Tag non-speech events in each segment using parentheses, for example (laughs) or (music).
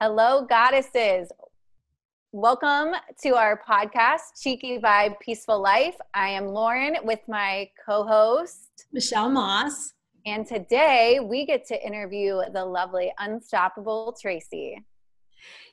Hello, goddesses. Welcome to our podcast, Cheeky Vibe Peaceful Life. I am Lauren with my co host, Michelle Moss. And today we get to interview the lovely, unstoppable Tracy.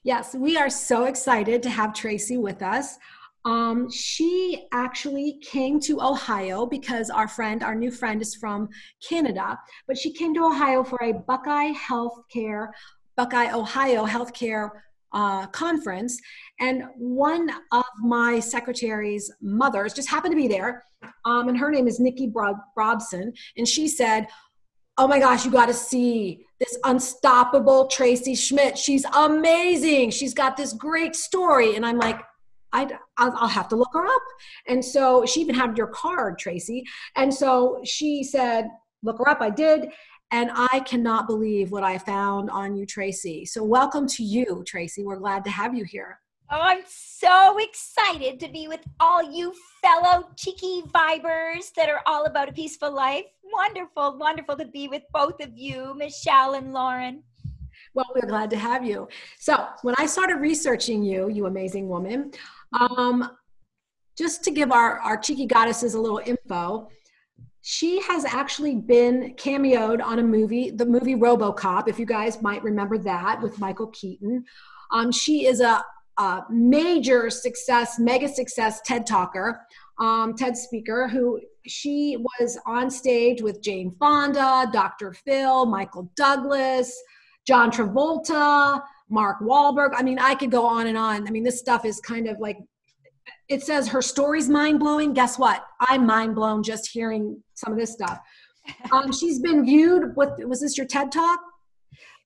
Yes, we are so excited to have Tracy with us. Um, she actually came to Ohio because our friend, our new friend, is from Canada, but she came to Ohio for a Buckeye Healthcare Buckeye, Ohio healthcare uh, conference. And one of my secretary's mothers just happened to be there. Um, and her name is Nikki Brobson. And she said, Oh my gosh, you got to see this unstoppable Tracy Schmitt. She's amazing. She's got this great story. And I'm like, i will have to look her up. And so she even had your card, Tracy. And so she said, look her up. I did. And I cannot believe what I found on you, Tracy. So, welcome to you, Tracy. We're glad to have you here. Oh, I'm so excited to be with all you fellow cheeky vibers that are all about a peaceful life. Wonderful, wonderful to be with both of you, Michelle and Lauren. Well, we're glad to have you. So, when I started researching you, you amazing woman, um, just to give our, our cheeky goddesses a little info, she has actually been cameoed on a movie, the movie RoboCop, if you guys might remember that with Michael Keaton. Um, she is a, a, major success, mega success TED talker, um, TED speaker, who she was on stage with Jane Fonda, Dr. Phil, Michael Douglas, John Travolta, Mark Wahlberg. I mean, I could go on and on. I mean, this stuff is kind of like it says her story's mind blowing. Guess what? I'm mind blown just hearing some of this stuff. (laughs) Um, she's been viewed. What was this? Your TED talk?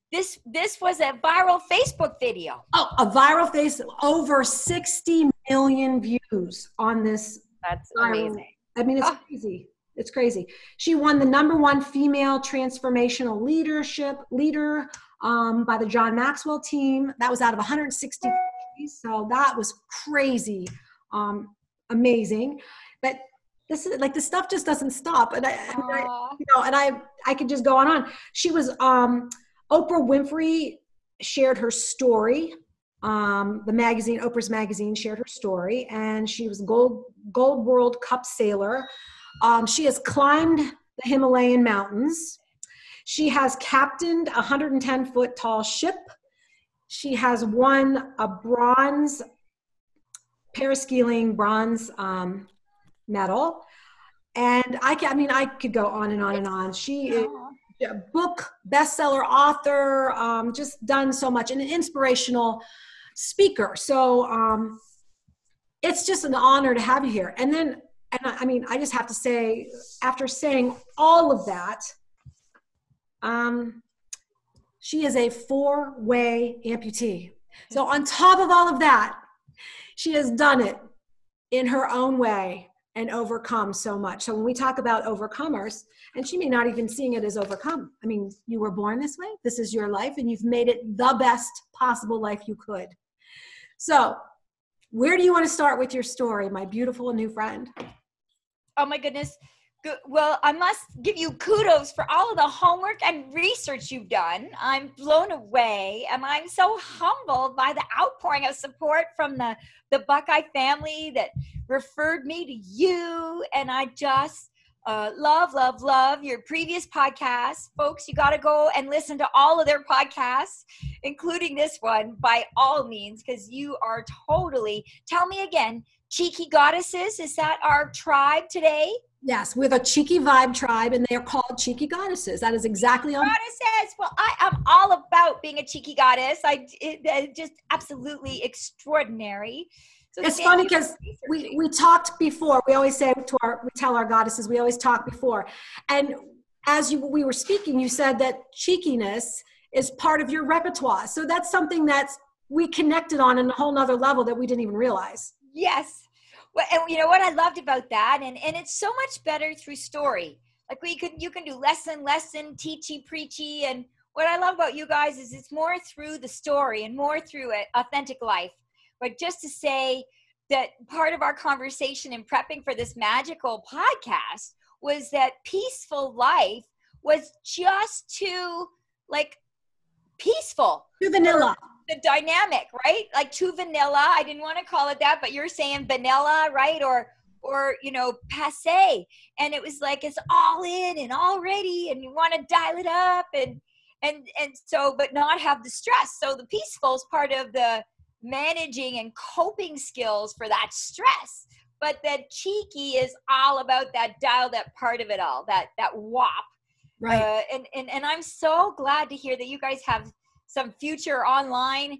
This this was a viral Facebook video. Oh, a viral face over 60 million views on this. That's viral. amazing. I mean, it's oh. crazy. It's crazy. She won the number one female transformational leadership leader um, by the John Maxwell team. That was out of 160. So that was crazy um, amazing. But this is like the stuff just doesn't stop. And I, and I, you know, and I, I could just go on and on. She was, um, Oprah Winfrey shared her story. Um, the magazine, Oprah's magazine, shared her story, and she was gold gold World Cup sailor. Um, she has climbed the Himalayan mountains. She has captained a 110 foot tall ship. She has won a bronze paraskiing bronze um, medal. And I, can, I mean, I could go on and on and on. She is a book bestseller author, um, just done so much, and an inspirational speaker. So um, it's just an honor to have you here. And then, and I, I mean, I just have to say, after saying all of that, um, she is a four-way amputee. So on top of all of that, she has done it in her own way and overcome so much. So when we talk about overcomers, and she may not even seeing it as overcome. I mean, you were born this way. This is your life, and you've made it the best possible life you could. So, where do you want to start with your story, my beautiful new friend? Oh my goodness. Well, I must give you kudos for all of the homework and research you've done. I'm blown away and I'm so humbled by the outpouring of support from the, the Buckeye family that referred me to you. And I just uh, love, love, love your previous podcast. Folks, you got to go and listen to all of their podcasts, including this one, by all means, because you are totally, tell me again, Cheeky Goddesses, is that our tribe today? Yes, have a cheeky vibe tribe, and they are called cheeky goddesses. That is exactly on. Goddesses. Well, I am all about being a cheeky goddess. I it, it just absolutely extraordinary. So it's funny because we we talked before. We always say to our we tell our goddesses we always talk before, and as you we were speaking, you said that cheekiness is part of your repertoire. So that's something that's we connected on in a whole nother level that we didn't even realize. Yes, and you know what I loved about that, and and it's so much better through story. Like we could, you can do lesson, lesson, teachy, preachy, and what I love about you guys is it's more through the story and more through it, authentic life. But just to say that part of our conversation in prepping for this magical podcast was that peaceful life was just too like peaceful. Too vanilla the dynamic, right? Like too vanilla. I didn't want to call it that, but you're saying vanilla, right? Or or you know passe and it was like it's all in and all ready and you want to dial it up and and and so but not have the stress so the peaceful is part of the managing and coping skills for that stress but that cheeky is all about that dialed up part of it all that that wop right uh, and, and and i'm so glad to hear that you guys have some future online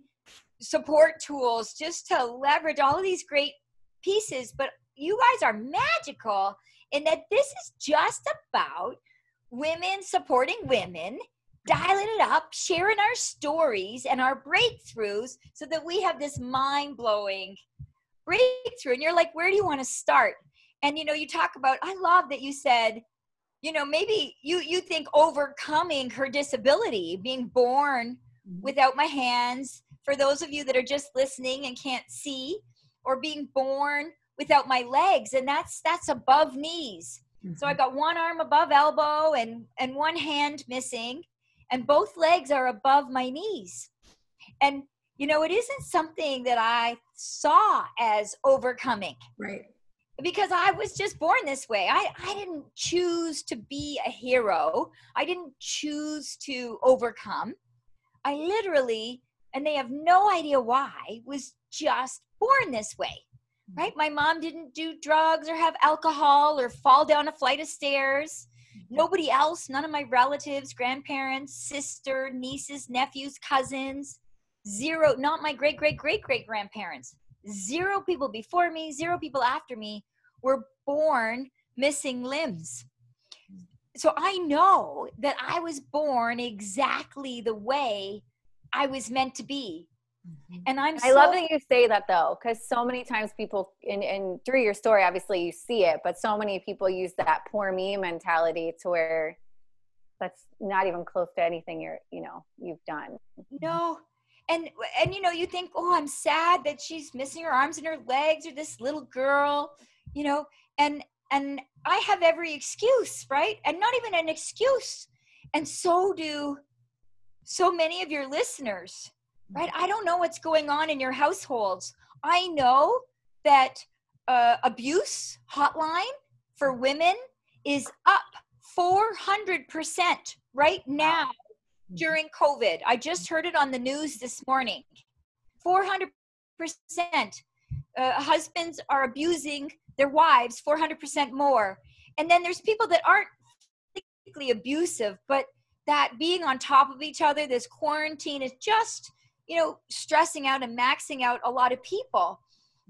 support tools just to leverage all of these great pieces but you guys are magical in that this is just about women supporting women dialing it up, sharing our stories and our breakthroughs so that we have this mind blowing breakthrough. And you're like, where do you want to start? And you know, you talk about, I love that you said, you know, maybe you you think overcoming her disability, being born. Without my hands, for those of you that are just listening and can't see, or being born without my legs, and that's that's above knees. Mm-hmm. So I got one arm above elbow and and one hand missing and both legs are above my knees. And, you know, it isn't something that I saw as overcoming. Right. Because I was just born this way. I, I didn't choose to be a hero. I didn't choose to overcome. I literally, and they have no idea why, was just born this way mm-hmm. right? My mom didn't do drugs or have alcohol or fall down a flight of stairs mm-hmm. nobody else, none of my relatives, grandparents, sister, nieces, nephews, cousins, zero, not my great great great great grandparents, zero people before me, zero people after me were born missing limbs. So I know that I was born exactly the way I was meant to be. Mm-hmm. And I'm I love that you say that though, because so many times people in, in through your story, obviously you see it, but so many people use that poor me mentality to where that's not even close to anything you're, you know, you've done. No. And and you know, you think, oh, I'm sad that she's missing her arms and her legs, or this little girl, you know, and and I have every excuse, right? And not even an excuse. And so do so many of your listeners right? I don't know what's going on in your households. I know that uh, abuse hotline for women is up 400% right now mm-hmm. during COVID. I just heard it on the news this morning. 400%. Uh, husbands are abusing their wives 400% more. And then there's people that aren't physically abusive, but that being on top of each other, this quarantine is just you know stressing out and maxing out a lot of people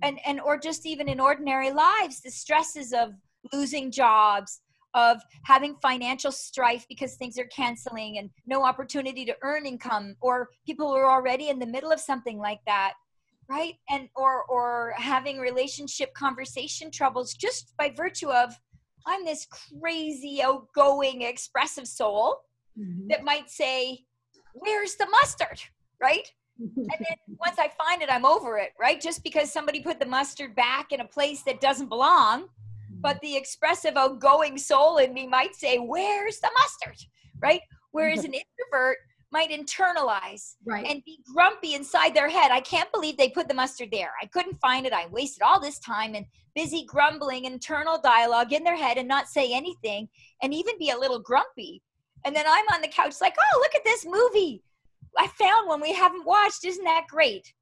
and and or just even in ordinary lives the stresses of losing jobs of having financial strife because things are canceling and no opportunity to earn income or people who are already in the middle of something like that right and or or having relationship conversation troubles just by virtue of i'm this crazy outgoing expressive soul mm-hmm. that might say where's the mustard right (laughs) and then once I find it, I'm over it, right? Just because somebody put the mustard back in a place that doesn't belong, but the expressive, outgoing soul in me might say, Where's the mustard? Right? Whereas (laughs) an introvert might internalize right. and be grumpy inside their head. I can't believe they put the mustard there. I couldn't find it. I wasted all this time and busy grumbling, internal dialogue in their head and not say anything and even be a little grumpy. And then I'm on the couch like, oh, look at this movie. I found one we haven't watched. Isn't that great?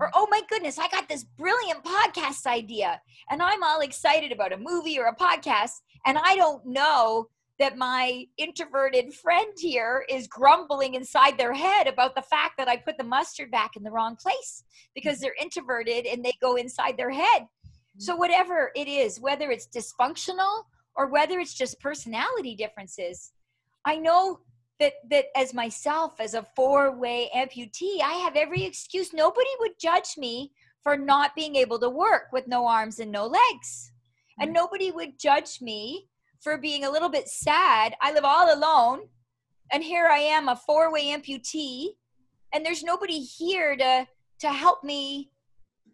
Or, oh my goodness, I got this brilliant podcast idea. And I'm all excited about a movie or a podcast. And I don't know that my introverted friend here is grumbling inside their head about the fact that I put the mustard back in the wrong place because they're introverted and they go inside their head. So, whatever it is, whether it's dysfunctional or whether it's just personality differences, I know that that as myself as a four way amputee i have every excuse nobody would judge me for not being able to work with no arms and no legs and mm. nobody would judge me for being a little bit sad. I live all alone and here i am a four way amputee and there's nobody here to to help me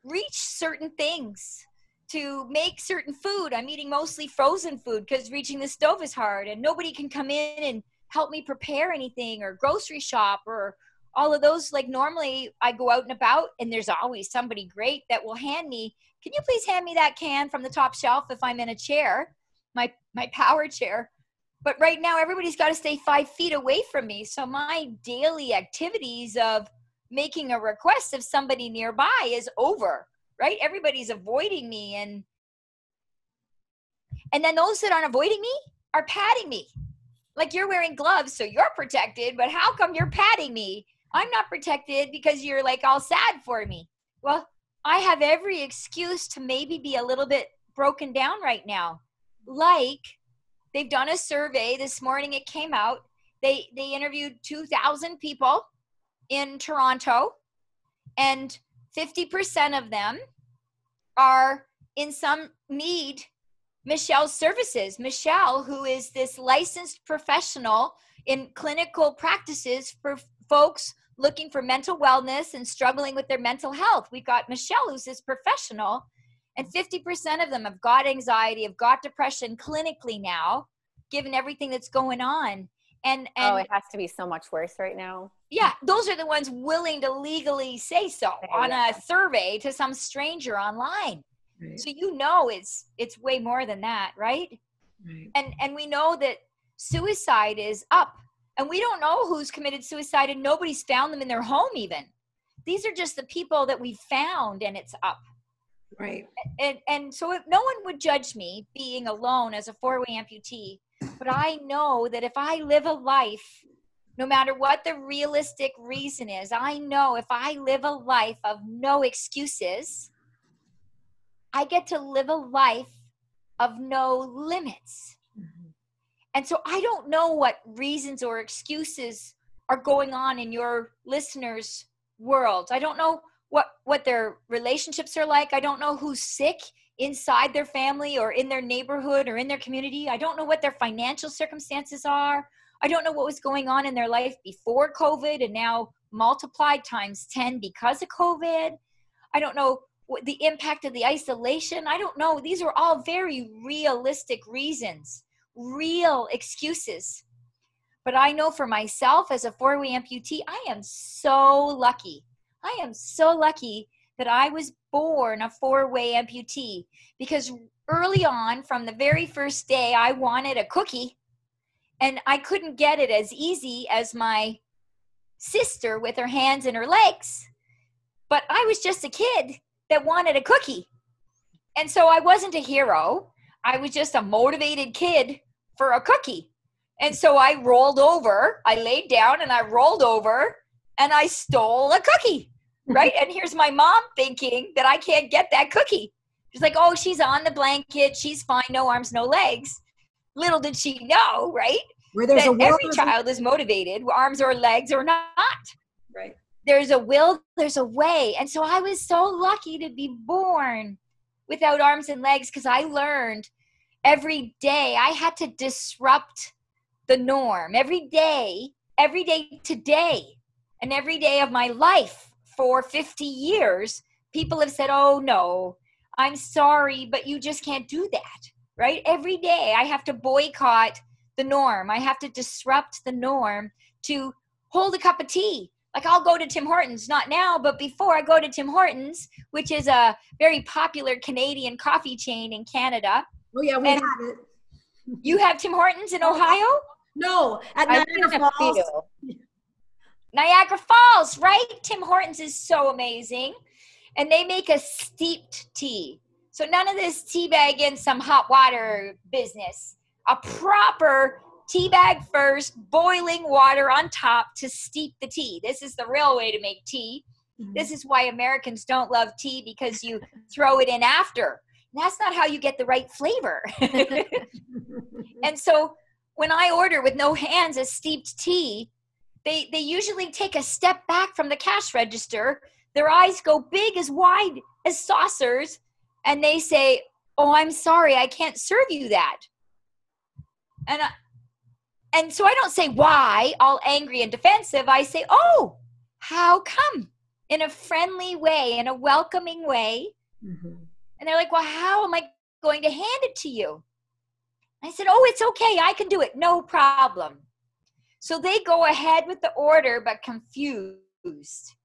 reach certain things to make certain food. I'm eating mostly frozen food because reaching the stove is hard and nobody can come in and help me prepare anything or grocery shop or all of those. Like normally i go out and about and there's always somebody great that will hand me. Can you please hand me that can from the top shelf if i'm in a chair my my power chair. But right now everybody's got to stay five feet away from me. So my daily activities of making a request of somebody nearby is over right? Everybody's avoiding me and and then those that aren't avoiding me are patting me. Like you're wearing gloves so you're protected but how come you're patting me? I'm not protected because you're like all sad for me. Well i have every excuse to maybe be a little bit broken down right now like they've done a survey this morning it came out they they interviewed 2000 people in toronto and 50% of them are in some need Michelle's services. Michelle, who is this licensed professional in clinical practices for folks looking for mental wellness and struggling with their mental health. We've got Michelle, who's this professional, and 50% of them have got anxiety, have got depression clinically now, given everything that's going on. And, and oh, it has to be so much worse right now. Yeah, those are the ones willing to legally say so on a survey to some stranger online. Right. So you know it's it's way more than that, right? right? And and we know that suicide is up. And we don't know who's committed suicide and nobody's found them in their home even. These are just the people that we found and it's up. Right. And and so if no one would judge me being alone as a four-way amputee, but I know that if I live a life no matter what the realistic reason is, I know if I live a life of no excuses, I get to live a life of no limits. Mm-hmm. And so I don't know what reasons or excuses are going on in your listeners' world. I don't know what what their relationships are like. I don't know who's sick inside their family or in their neighborhood or in their community. I don't know what their financial circumstances are. I don't know what was going on in their life before COVID and now multiplied times 10 because of COVID. I don't know what the impact of the isolation. I don't know. These are all very realistic reasons, real excuses. But I know for myself as a four way amputee, I am so lucky. I am so lucky that I was born a four way amputee because early on, from the very first day, I wanted a cookie and I couldn't get it as easy as my sister with her hands and her legs. But I was just a kid that wanted a cookie. And so I wasn't a hero. I was just a motivated kid for a cookie. And so I rolled over, I laid down and I rolled over and I stole a cookie. Right. and here's my mom thinking that I can't get that cookie. She's like, oh, she's on the blanket. She's fine. No arms, no legs. Little did she know, right? Where there's that a every child is motivated, arms or legs or not. Right there's a will, there's a way. And so I was so lucky to be born without arms and legs because I learned every day I had to disrupt the norm. Every day, every day today, and every day of my life for 50 years, people have said, Oh, no, I'm sorry, but you just can't do that, right? Every day I have to boycott the norm. I have to disrupt the norm to hold a cup of tea like I'll go to Tim Hortons, not now, but before I go to Tim Hortons, which is a very popular Canadian coffee chain in Canada. Oh yeah, we and have it. You have Tim Hortons in Ohio? No, at Niagara Falls. Niagara Falls, right? Tim Hortons is so amazing. And they make a steeped tea. So none of this tea bag in some hot water business. A proper tea bag first, boiling water on top to steep the tea. This is the real way to make tea. Mm-hmm. This is why Americans don't love tea because you throw it in after. that's not how you get the right flavor. (laughs) (laughs) and so when I order with no hands a steeped tea, they, they usually take a step back from the cash register. Their eyes go big as wide as saucers, and they say, Oh, I'm sorry, I can't serve you that. And I, and so I don't say why, all angry and defensive. I say, oh, how come? In a friendly way, in a welcoming way. Mm-hmm. And they're like, well, how am I going to hand it to you? I said, oh, it's okay. I can do it. No problem. So they go ahead with the order, but confused.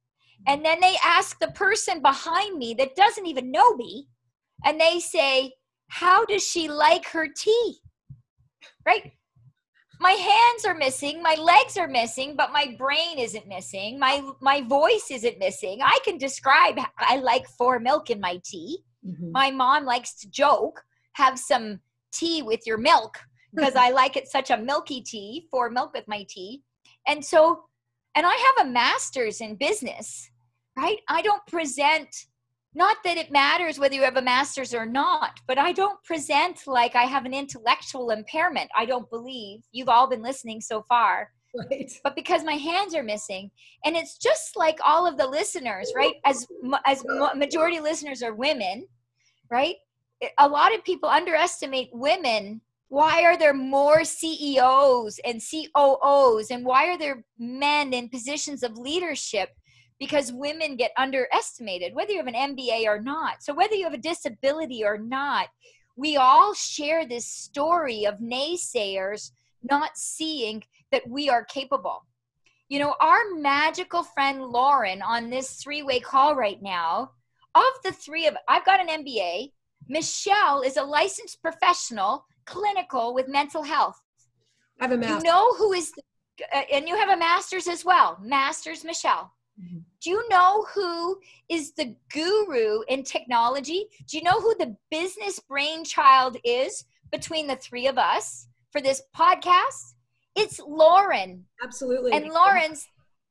And then they ask the person behind me that doesn't even know me, and they say, How does she like her tea? Right? My hands are missing, my legs are missing, but my brain isn't missing. My my voice isn't missing. I can describe I like four milk in my tea. Mm-hmm. My mom likes to joke, have some tea with your milk because I like it such a milky tea, for milk with my tea. And so, and I have a master's in business, right? I don't present, not that it matters whether you have a master's or not, but I don't present like I have an intellectual impairment. I don't believe. You've all been listening so far. Right. But because my hands are missing, and it's just like all of the listeners, right? As as majority listeners are women, right? A lot of people underestimate women why are there more CEOs and COOs and why are there men in positions of leadership? Because women get underestimated, whether you have an MBA or not. So, whether you have a disability or not, we all share this story of naysayers not seeing that we are capable. You know, our magical friend Lauren on this three way call right now, of the three of I've got an MBA, Michelle is a licensed professional clinical with mental health. I have a master. You know who is, uh, and you have a master's as well, master's Michelle. Mm-hmm. Do you know who is the guru in technology? Do you know who the business brainchild is between the three of us for this podcast? It's Lauren. Absolutely. And Lauren's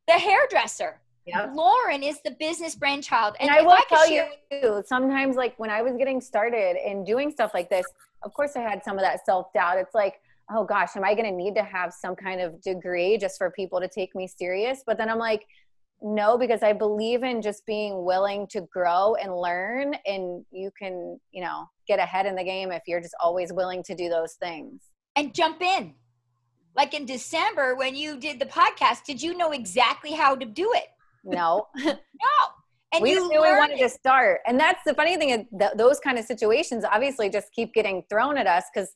the hairdresser. Yeah. Lauren is the business brainchild. And, and I will I tell share- you, sometimes like when I was getting started and doing stuff like this, of course I had some of that self doubt. It's like, oh gosh, am I going to need to have some kind of degree just for people to take me serious? But then I'm like, no, because I believe in just being willing to grow and learn. And you can, you know, get ahead in the game if you're just always willing to do those things. And jump in. Like in December when you did the podcast, did you know exactly how to do it? No. (laughs) no. And we knew we wanted it. to start. And that's the funny thing is th- those kind of situations obviously just keep getting thrown at us because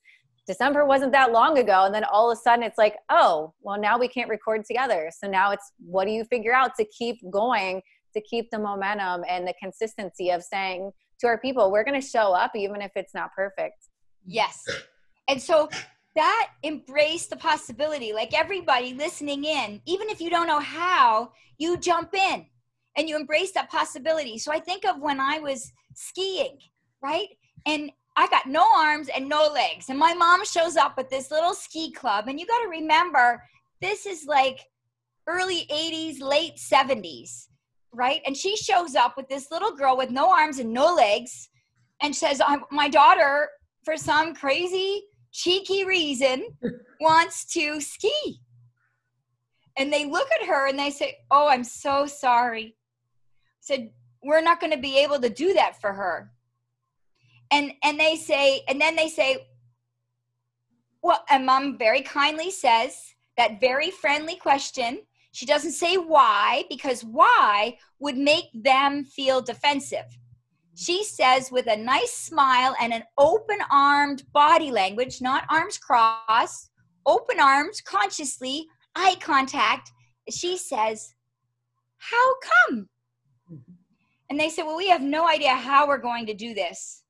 December wasn't that long ago. And then all of a sudden it's like, oh, well, now we can't record together. So now it's what do you figure out to keep going, to keep the momentum and the consistency of saying to our people, we're going to show up even if it's not perfect. Yes. And so that embrace the possibility, like everybody listening in, even if you don't know how, you jump in and you embrace that possibility. So I think of when I was skiing, right? And I got no arms and no legs. And my mom shows up at this little ski club. And you got to remember, this is like early 80s, late 70s, right? And she shows up with this little girl with no arms and no legs and says, My daughter, for some crazy, cheeky reason, (laughs) wants to ski. And they look at her and they say, Oh, I'm so sorry said we're not going to be able to do that for her. And and they say and then they say well and mom very kindly says that very friendly question. She doesn't say why because why would make them feel defensive. She says with a nice smile and an open armed body language not arms crossed open arms consciously eye contact she says how come and they said, Well, we have no idea how we're going to do this.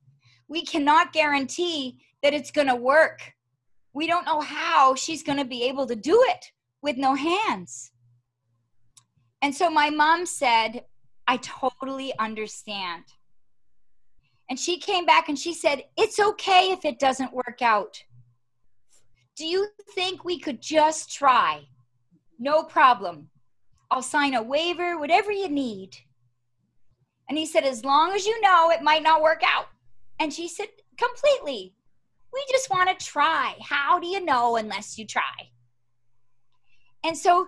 We cannot guarantee that it's going to work. We don't know how she's going to be able to do it with no hands. And so my mom said, I totally understand. And she came back and she said, It's okay if it doesn't work out. Do you think we could just try? No problem. I'll sign a waiver, whatever you need. And he said, As long as you know it might not work out. And she said, Completely. We just want to try. How do you know unless you try? And so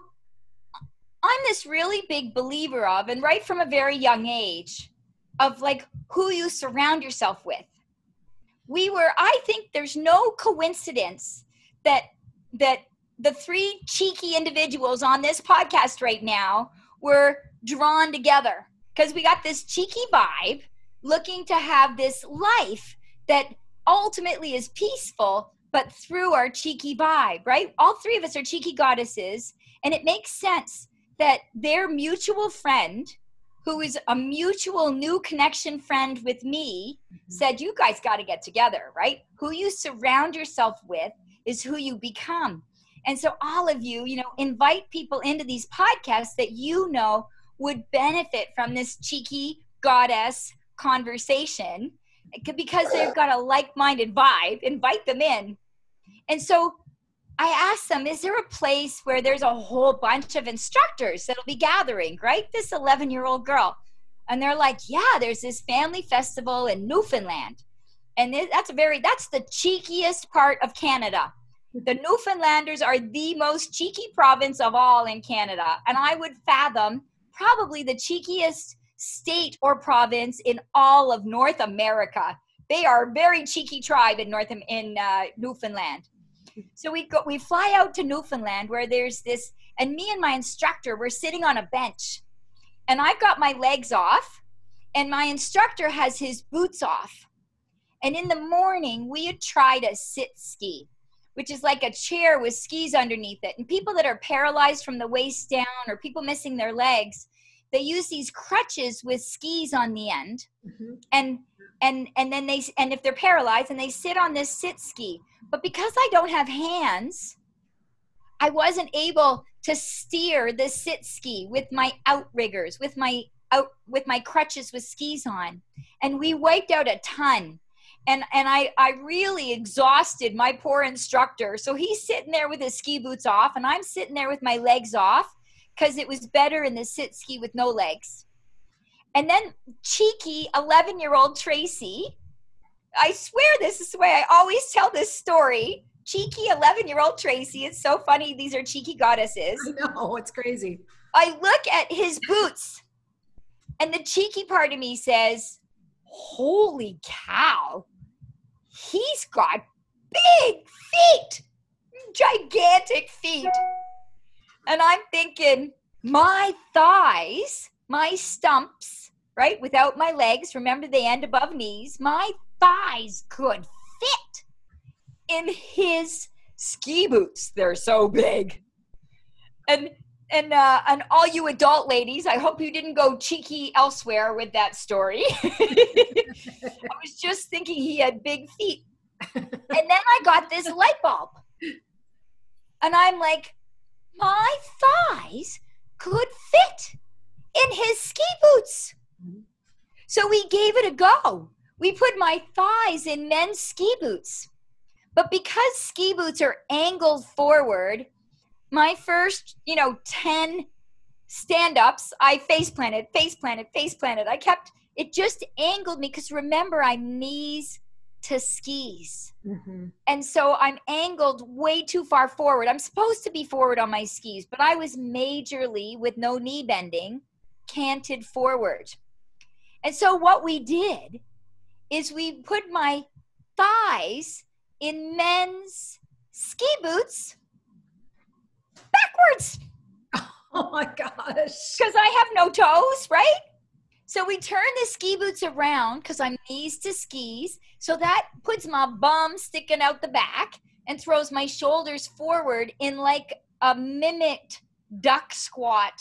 I'm this really big believer of, and right from a very young age, of like who you surround yourself with. We were, I think there's no coincidence that that the three cheeky individuals on this podcast right now were drawn together because we got this cheeky vibe looking to have this life that ultimately is peaceful but through our cheeky vibe right? All three of us are cheeky goddesses and it makes sense that their mutual friend who is a mutual new connection friend with me mm-hmm. said you guys got to get together right? Who you surround yourself with is who you become. And so all of you you know invite people into these podcasts that you know would benefit from this cheeky goddess conversation because they've got a like-minded vibe invite them in and so I asked them, is there a place where there's a whole bunch of instructors that'll be gathering, right? This 11 year old girl. And they're like, yeah, there's this family festival in Newfoundland. And that's a very, that's the cheekiest part of Canada. The Newfoundlanders are the most cheeky province of all in Canada. And I would fathom probably the cheekiest state or province in all of North America. They are a very cheeky tribe in North in uh, Newfoundland. So we go, we fly out to Newfoundland where there's this, and me and my instructor, we're sitting on a bench, and I've got my legs off, and my instructor has his boots off. And in the morning, we had tried a sit ski, which is like a chair with skis underneath it. And people that are paralyzed from the waist down or people missing their legs, they use these crutches with skis on the end. Mm-hmm. And and and then they and if they're paralyzed and they sit on this sit ski but because i don't have hands i wasn't able to steer the sit ski with my outriggers with my out with my crutches with skis on and we wiped out a ton and and i i really exhausted my poor instructor so he's sitting there with his ski boots off and i'm sitting there with my legs off because it was better in the sit ski with no legs and then cheeky 11 year old Tracy, I swear this is the way I always tell this story. Cheeky 11 year old Tracy, it's so funny. These are cheeky goddesses. I know, it's crazy. I look at his boots, and the cheeky part of me says, Holy cow, he's got big feet, gigantic feet. And I'm thinking, my thighs, my stumps, right? Without my legs, remember they end above knees, my thighs could fit in his ski boots. They're so big. And and uh, and all you adult ladies, I hope you didn't go cheeky elsewhere with that story. (laughs) I was just thinking he had big feet. And then I got this light bulb. And I'm like, my thighs could fit in his ski boots. So we gave it a go. We put my thighs in men's ski boots. But because ski boots are angled forward, my first, you know, 10 stand ups, I face planted, face planted, face planted. I kept, it just angled me because remember, I'm knees to skis. Mm-hmm. And so I'm angled way too far forward. I'm supposed to be forward on my skis, but I was majorly, with no knee bending, canted forward. And so what we did is we put my thighs in men's ski boots backwards. (laughs) Oh my gosh. Because I have no toes, right? So we turn the ski boots around because I'm knees to skis. So that puts my bum sticking out the back and throws my shoulders forward in like a mimicked duck squat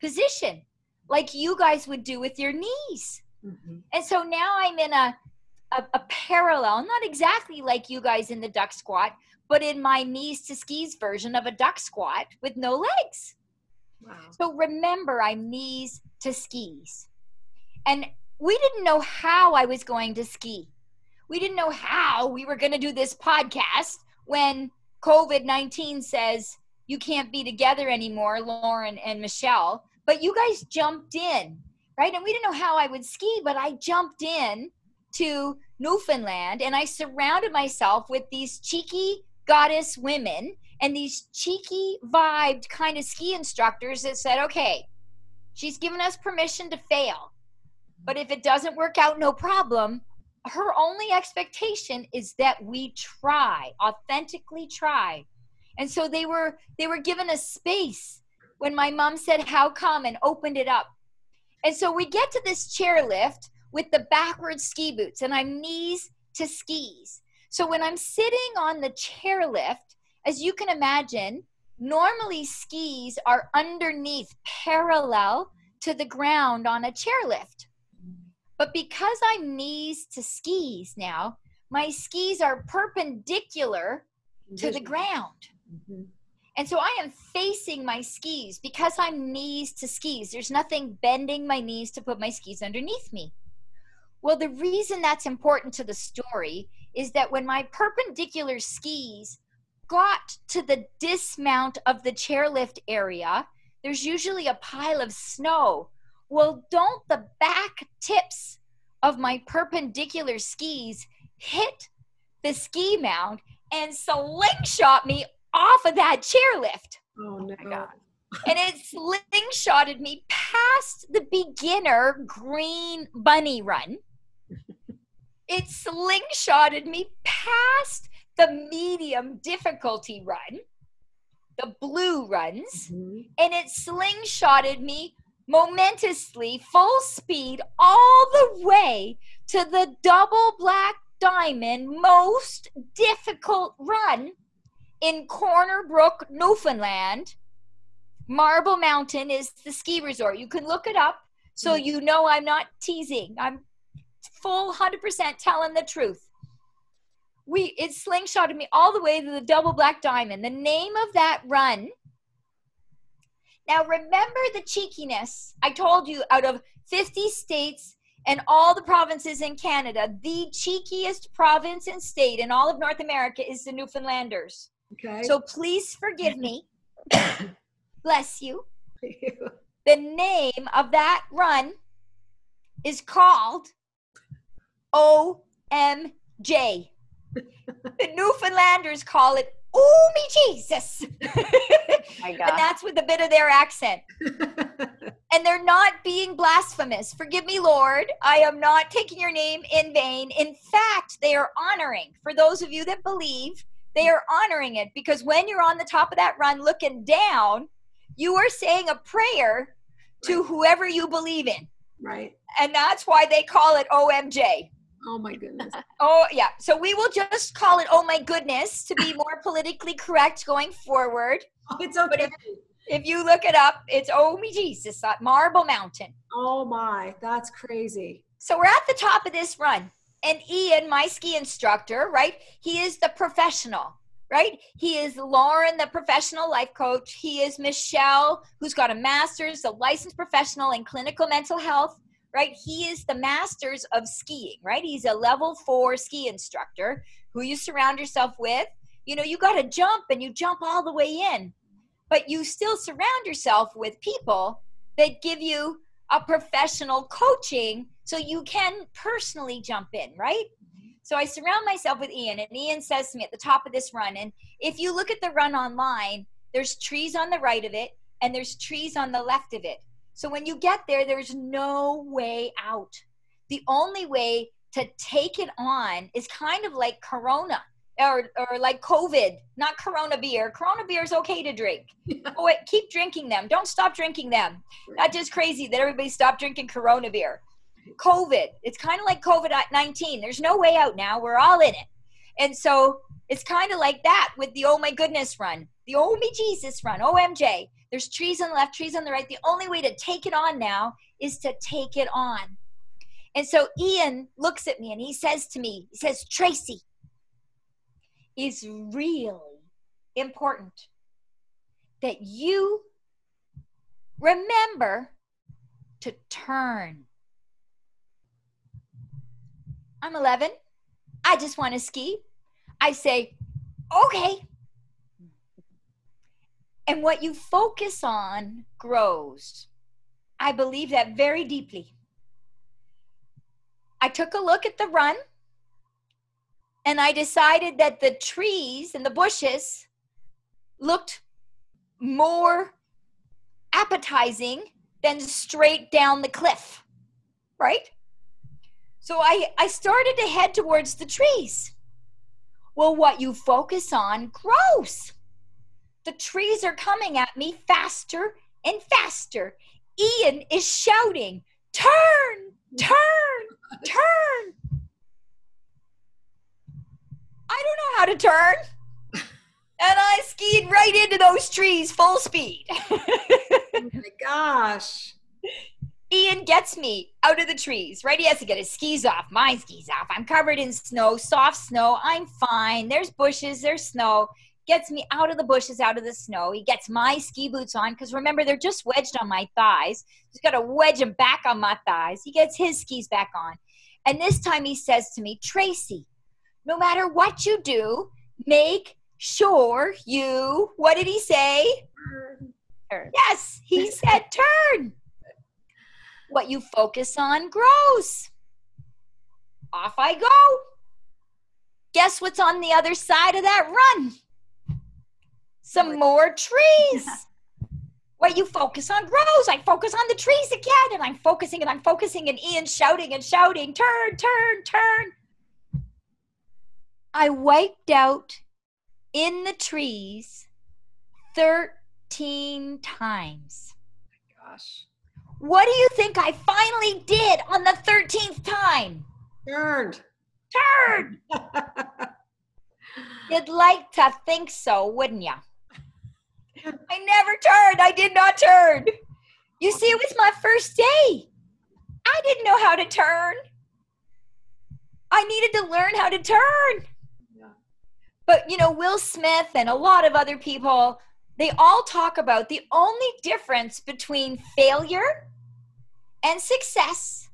position, like you guys would do with your knees. Mm-hmm. And so now I'm in a, a, a parallel, not exactly like you guys in the duck squat, but in my knees to skis version of a duck squat with no legs. Wow. So remember, I'm knees to skis. And we didn't know how I was going to ski. We didn't know how we were going to do this podcast when COVID 19 says you can't be together anymore, Lauren and Michelle. But you guys jumped in right? And we didn't know how I would ski, but I jumped in to Newfoundland and I surrounded myself with these cheeky goddess women and these cheeky vibed kind of ski instructors that said, okay, she's given us permission to fail. But if it doesn't work out, no problem. Her only expectation is that we try, authentically try. And so they were they were given a space when my mom said, How come? and opened it up. And so we get to this chairlift with the backward ski boots, and I'm knees to skis. So when I'm sitting on the chairlift, as you can imagine, Normally, skis are underneath, parallel to the ground on a chairlift. But because I'm knees to skis now, my skis are perpendicular to the ground. Mm-hmm. And so I am facing my skis because I'm knees to skis. There's nothing bending my knees to put my skis underneath me. Well, the reason that's important to the story is that when my perpendicular skis got to the dismount of the chairlift area, there's usually a pile of snow. Well, don't the back tips of my perpendicular skis hit the ski mound and slingshot me off of that chairlift. Oh, oh no. Oh God. and it slingshotted me past the beginner green bunny run. It slingshotted me past the medium difficulty run, the blue runs, mm-hmm. and it slingshotted me momentously, full speed, all the way to the double black diamond most difficult run in Corner Brook, Newfoundland. Marble Mountain is the ski resort. You can look it up so mm-hmm. you know I'm not teasing. I'm full 100% telling the truth. We it slingshotted me all the way to the double black diamond. The name of that run. Now remember the cheekiness. I told you out of 50 states and all the provinces in Canada, the cheekiest province and state in all of North America is the Newfoundlanders. Okay. So please forgive me. (coughs) Bless (laughs) you. the name of that run is called OMJ. the Newfoundlanders call it Oh me Jesus. (laughs) (laughs) My God. and that's with a bit of their accent. (laughs) and they're not being blasphemous. Forgive me, Lord. I am not taking your name in vain. In fact, they are honoring. For those of you that believe, they are honoring it because when you're on the top of that run looking down, you are saying a prayer to right. whoever you believe in. Right. And that's why they call it OMJ. Oh my goodness. (laughs) oh yeah. So we will just call it oh my goodness to be more (laughs) politically correct going forward. Oh, (laughs) it's okay. But if, if you look it up, it's oh me Jesus, uh, Marble Mountain. Oh my, that's crazy. So we're at the top of this run and Ian, my ski instructor, right? He is the professional, right? He is Lauren, the professional life coach. He is Michelle, who's got a master's, a licensed professional in clinical mental health, right? He is the masters of skiing, right? He's a level four ski instructor who you surround yourself with. You know, you got to jump and you jump all the way in, but you still surround yourself with people that give you a professional coaching so you can personally jump in, right? So I surround myself with Ian, and Ian says to me at the top of this run, and if you look at the run online, there's trees on the right of it, and there's trees on the left of it. So when you get there, there's no way out. The only way to take it on is kind of like Corona or, or like COVID, not Corona beer. Corona beer is okay to drink. (laughs) oh, wait, keep drinking them. Don't stop drinking them. That's just crazy that everybody stopped drinking Corona beer. COVID, it's kind of like COVID 19. There's no way out now. We're all in it. And so it's kind of like that with the oh my goodness run, the oh me Jesus run, OMJ. There's trees on the left, trees on the right. The only way to take it on now is to take it on. And so Ian looks at me and he says to me, he says, Tracy, is really important that you remember to turn. I'm 11. I just want to ski. I say, okay. And what you focus on grows. I believe that very deeply. I took a look at the run and I decided that the trees and the bushes looked more appetizing than straight down the cliff, right? So I, I started to head towards the trees. Well, what you focus on grows. The trees are coming at me faster and faster. Ian is shouting, Turn, turn, turn. I don't know how to turn. and I skied right into those trees full speed. oh my gosh. Ian gets me out of the trees, right? He has to get his skis off, my skis off. I'm covered in snow, soft snow. I'm fine. There's bushes, there's snow. Gets me out of the bushes, out of the snow. He gets my ski boots on because remember, they're just wedged on my thighs. He's got to wedge them back on my thighs. He gets his skis back on. And this time he says to me, Tracy, no matter what you do, make sure you, what did he say? Turn. Yes, he (laughs) said turn. What you focus on grows. Off I go. Guess what's on the other side of that run? Some more trees. what you focus on grows. I focus on the trees again, and I'm focusing and I'm focusing, and Ian shouting and shouting, turn, turn, turn. I wiped out in the trees 13 times. Oh my gosh. What do you think I finally did on the 13th time? Turned. Turn. (laughs) You'd like to think so, wouldn't you? I never turned. I did not turn. You see, it was my first day. I didn't know how to turn. I needed to learn how to turn. But, you know, Will Smith and a lot of other people, they all talk about the only difference between failure and success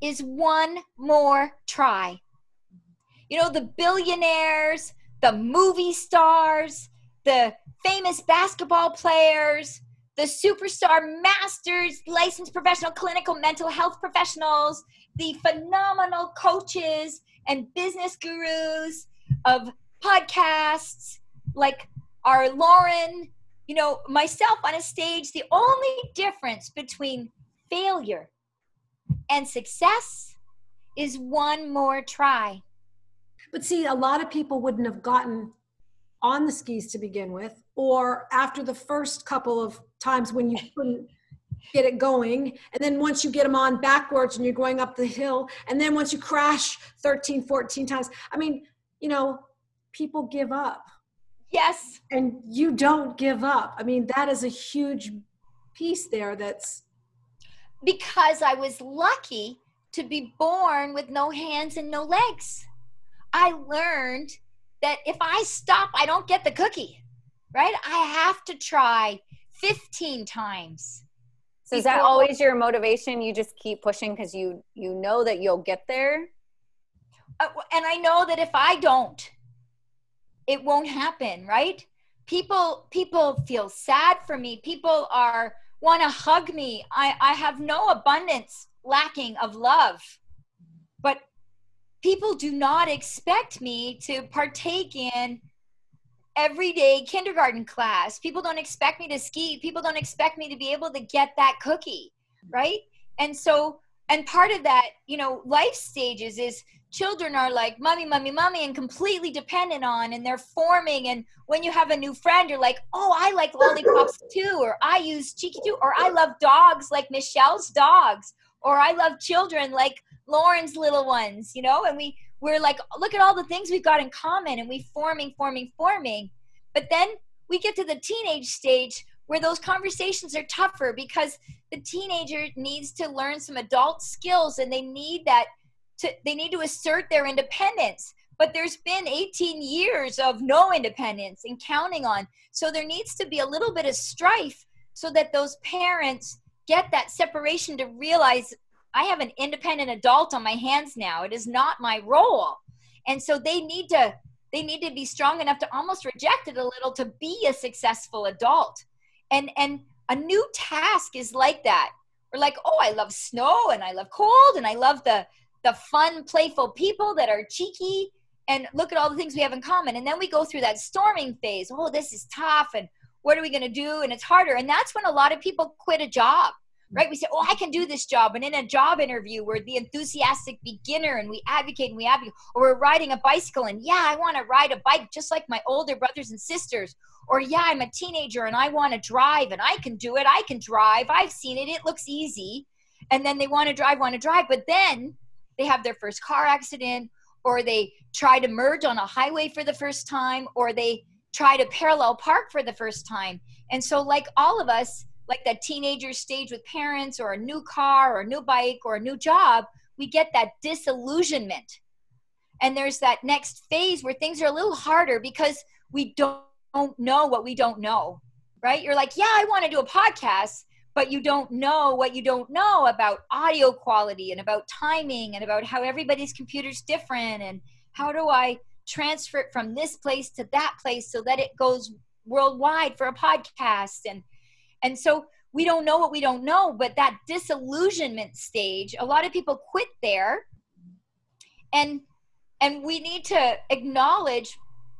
is one more try. You know, the billionaires, the movie stars, the famous basketball players, the superstar masters, licensed professional clinical mental health professionals, the phenomenal coaches and business gurus of podcasts like our Lauren, you know, myself on a stage, the only difference between failure and success is one more try. But see, a lot of people wouldn't have gotten on the skis to begin with, or after the first couple of times when you couldn't get it going. And then once you get them on backwards and you're going up the hill, and then once you crash 13, 14 times, I mean, you know, people give up. Yes. And you don't give up. I mean, that is a huge piece there that's because I was lucky to be born with no hands and no legs. I learned that if I stop, I don't get the cookie, right? I have to try 15 times. So is that always your motivation? You just keep pushing because you you know that you'll get there. Uh, and I know that if I don't, it won't happen, right? People people feel sad for me. People are want to hug me. I, I have no abundance lacking of love. People do not expect me to partake in everyday kindergarten class. People don't expect me to ski. People don't expect me to be able to get that cookie, right? And so, and part of that, you know, life stages is children are like mommy mommy mommy and completely dependent on and they're forming and when you have a new friend you're like oh i like lollipops too or i use cheeky too or i love dogs like michelle's dogs or i love children like lauren's little ones you know and we we're like look at all the things we've got in common and we forming forming forming. But then we get to the teenage stage where those conversations are tougher because the teenager needs to learn some adult skills and they need that to they need to assert their independence. But there's been 18 years of no independence and counting on. So there needs to be a little bit of strife so that those parents get that separation to realize i have an independent adult on my hands now it is not my role and so they need to they need to be strong enough to almost reject it a little to be a successful adult and and a new task is like that we're like oh i love snow and i love cold and i love the the fun, playful people that are cheeky and look at all the things we have in common. And then we go through that storming phase. Oh, this is tough. And what are we going to do? And it's harder. And that's when a lot of people quit a job, Mm-hmm. right? We say, oh, I can do this job. And in a job interview, we're the enthusiastic beginner and we advocate and we advocate. Or we're riding a bicycle and, yeah, I want to ride a bike just like my older brothers and sisters. Or, yeah, I'm a teenager and I want to drive and I can do it. I can drive. I've seen it. It looks easy. And then they want to drive, want to drive. But then they have their first car accident or they try to merge on a highway for the first time or they try to parallel park for the first time. And so, like all of us, like that teenager stage with parents or a new car or a new bike or a new job, we get that disillusionment. And there's that next phase where things are a little harder because we don't know what we don't know, right? You're like, yeah, I want to do a podcast, but you don't know what you don't know about audio quality and about timing and about how everybody's computer's different and how do I transfer it from this place to that place so that it goes worldwide for a podcast and and so we don't know what we don't know but that disillusionment stage a lot of people quit there. And and we need to acknowledge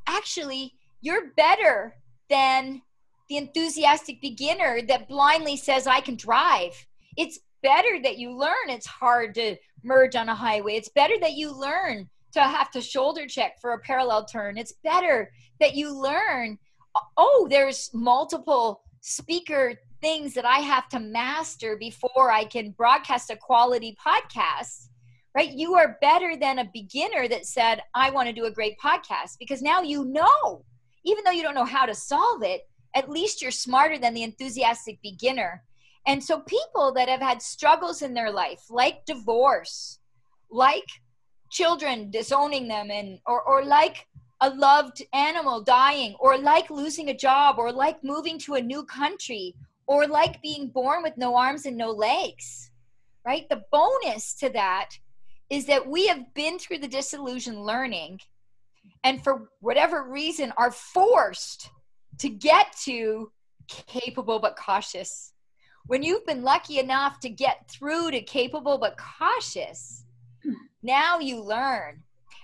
actually you're better than the enthusiastic beginner that blindly says i can drive. It's better that you learn. It's hard to merge on a highway. It's better that you learn to have to shoulder check for a parallel turn. It's better that you learn, oh, there's multiple speaker things that I have to master before I can broadcast a quality podcast. Right? You are better than a beginner that said, I want to do a great podcast because now you know, even though you don't know how to solve it, at least you're smarter than the enthusiastic beginner. And so, people that have had struggles in their life, like divorce, like children disowning them and or, or like a loved animal dying or like losing a job or like moving to a new country or like being born with no arms and no legs right the bonus to that is that we have been through the disillusion learning and for whatever reason are forced to get to capable but cautious when you've been lucky enough to get through to capable but cautious hmm. now you learn.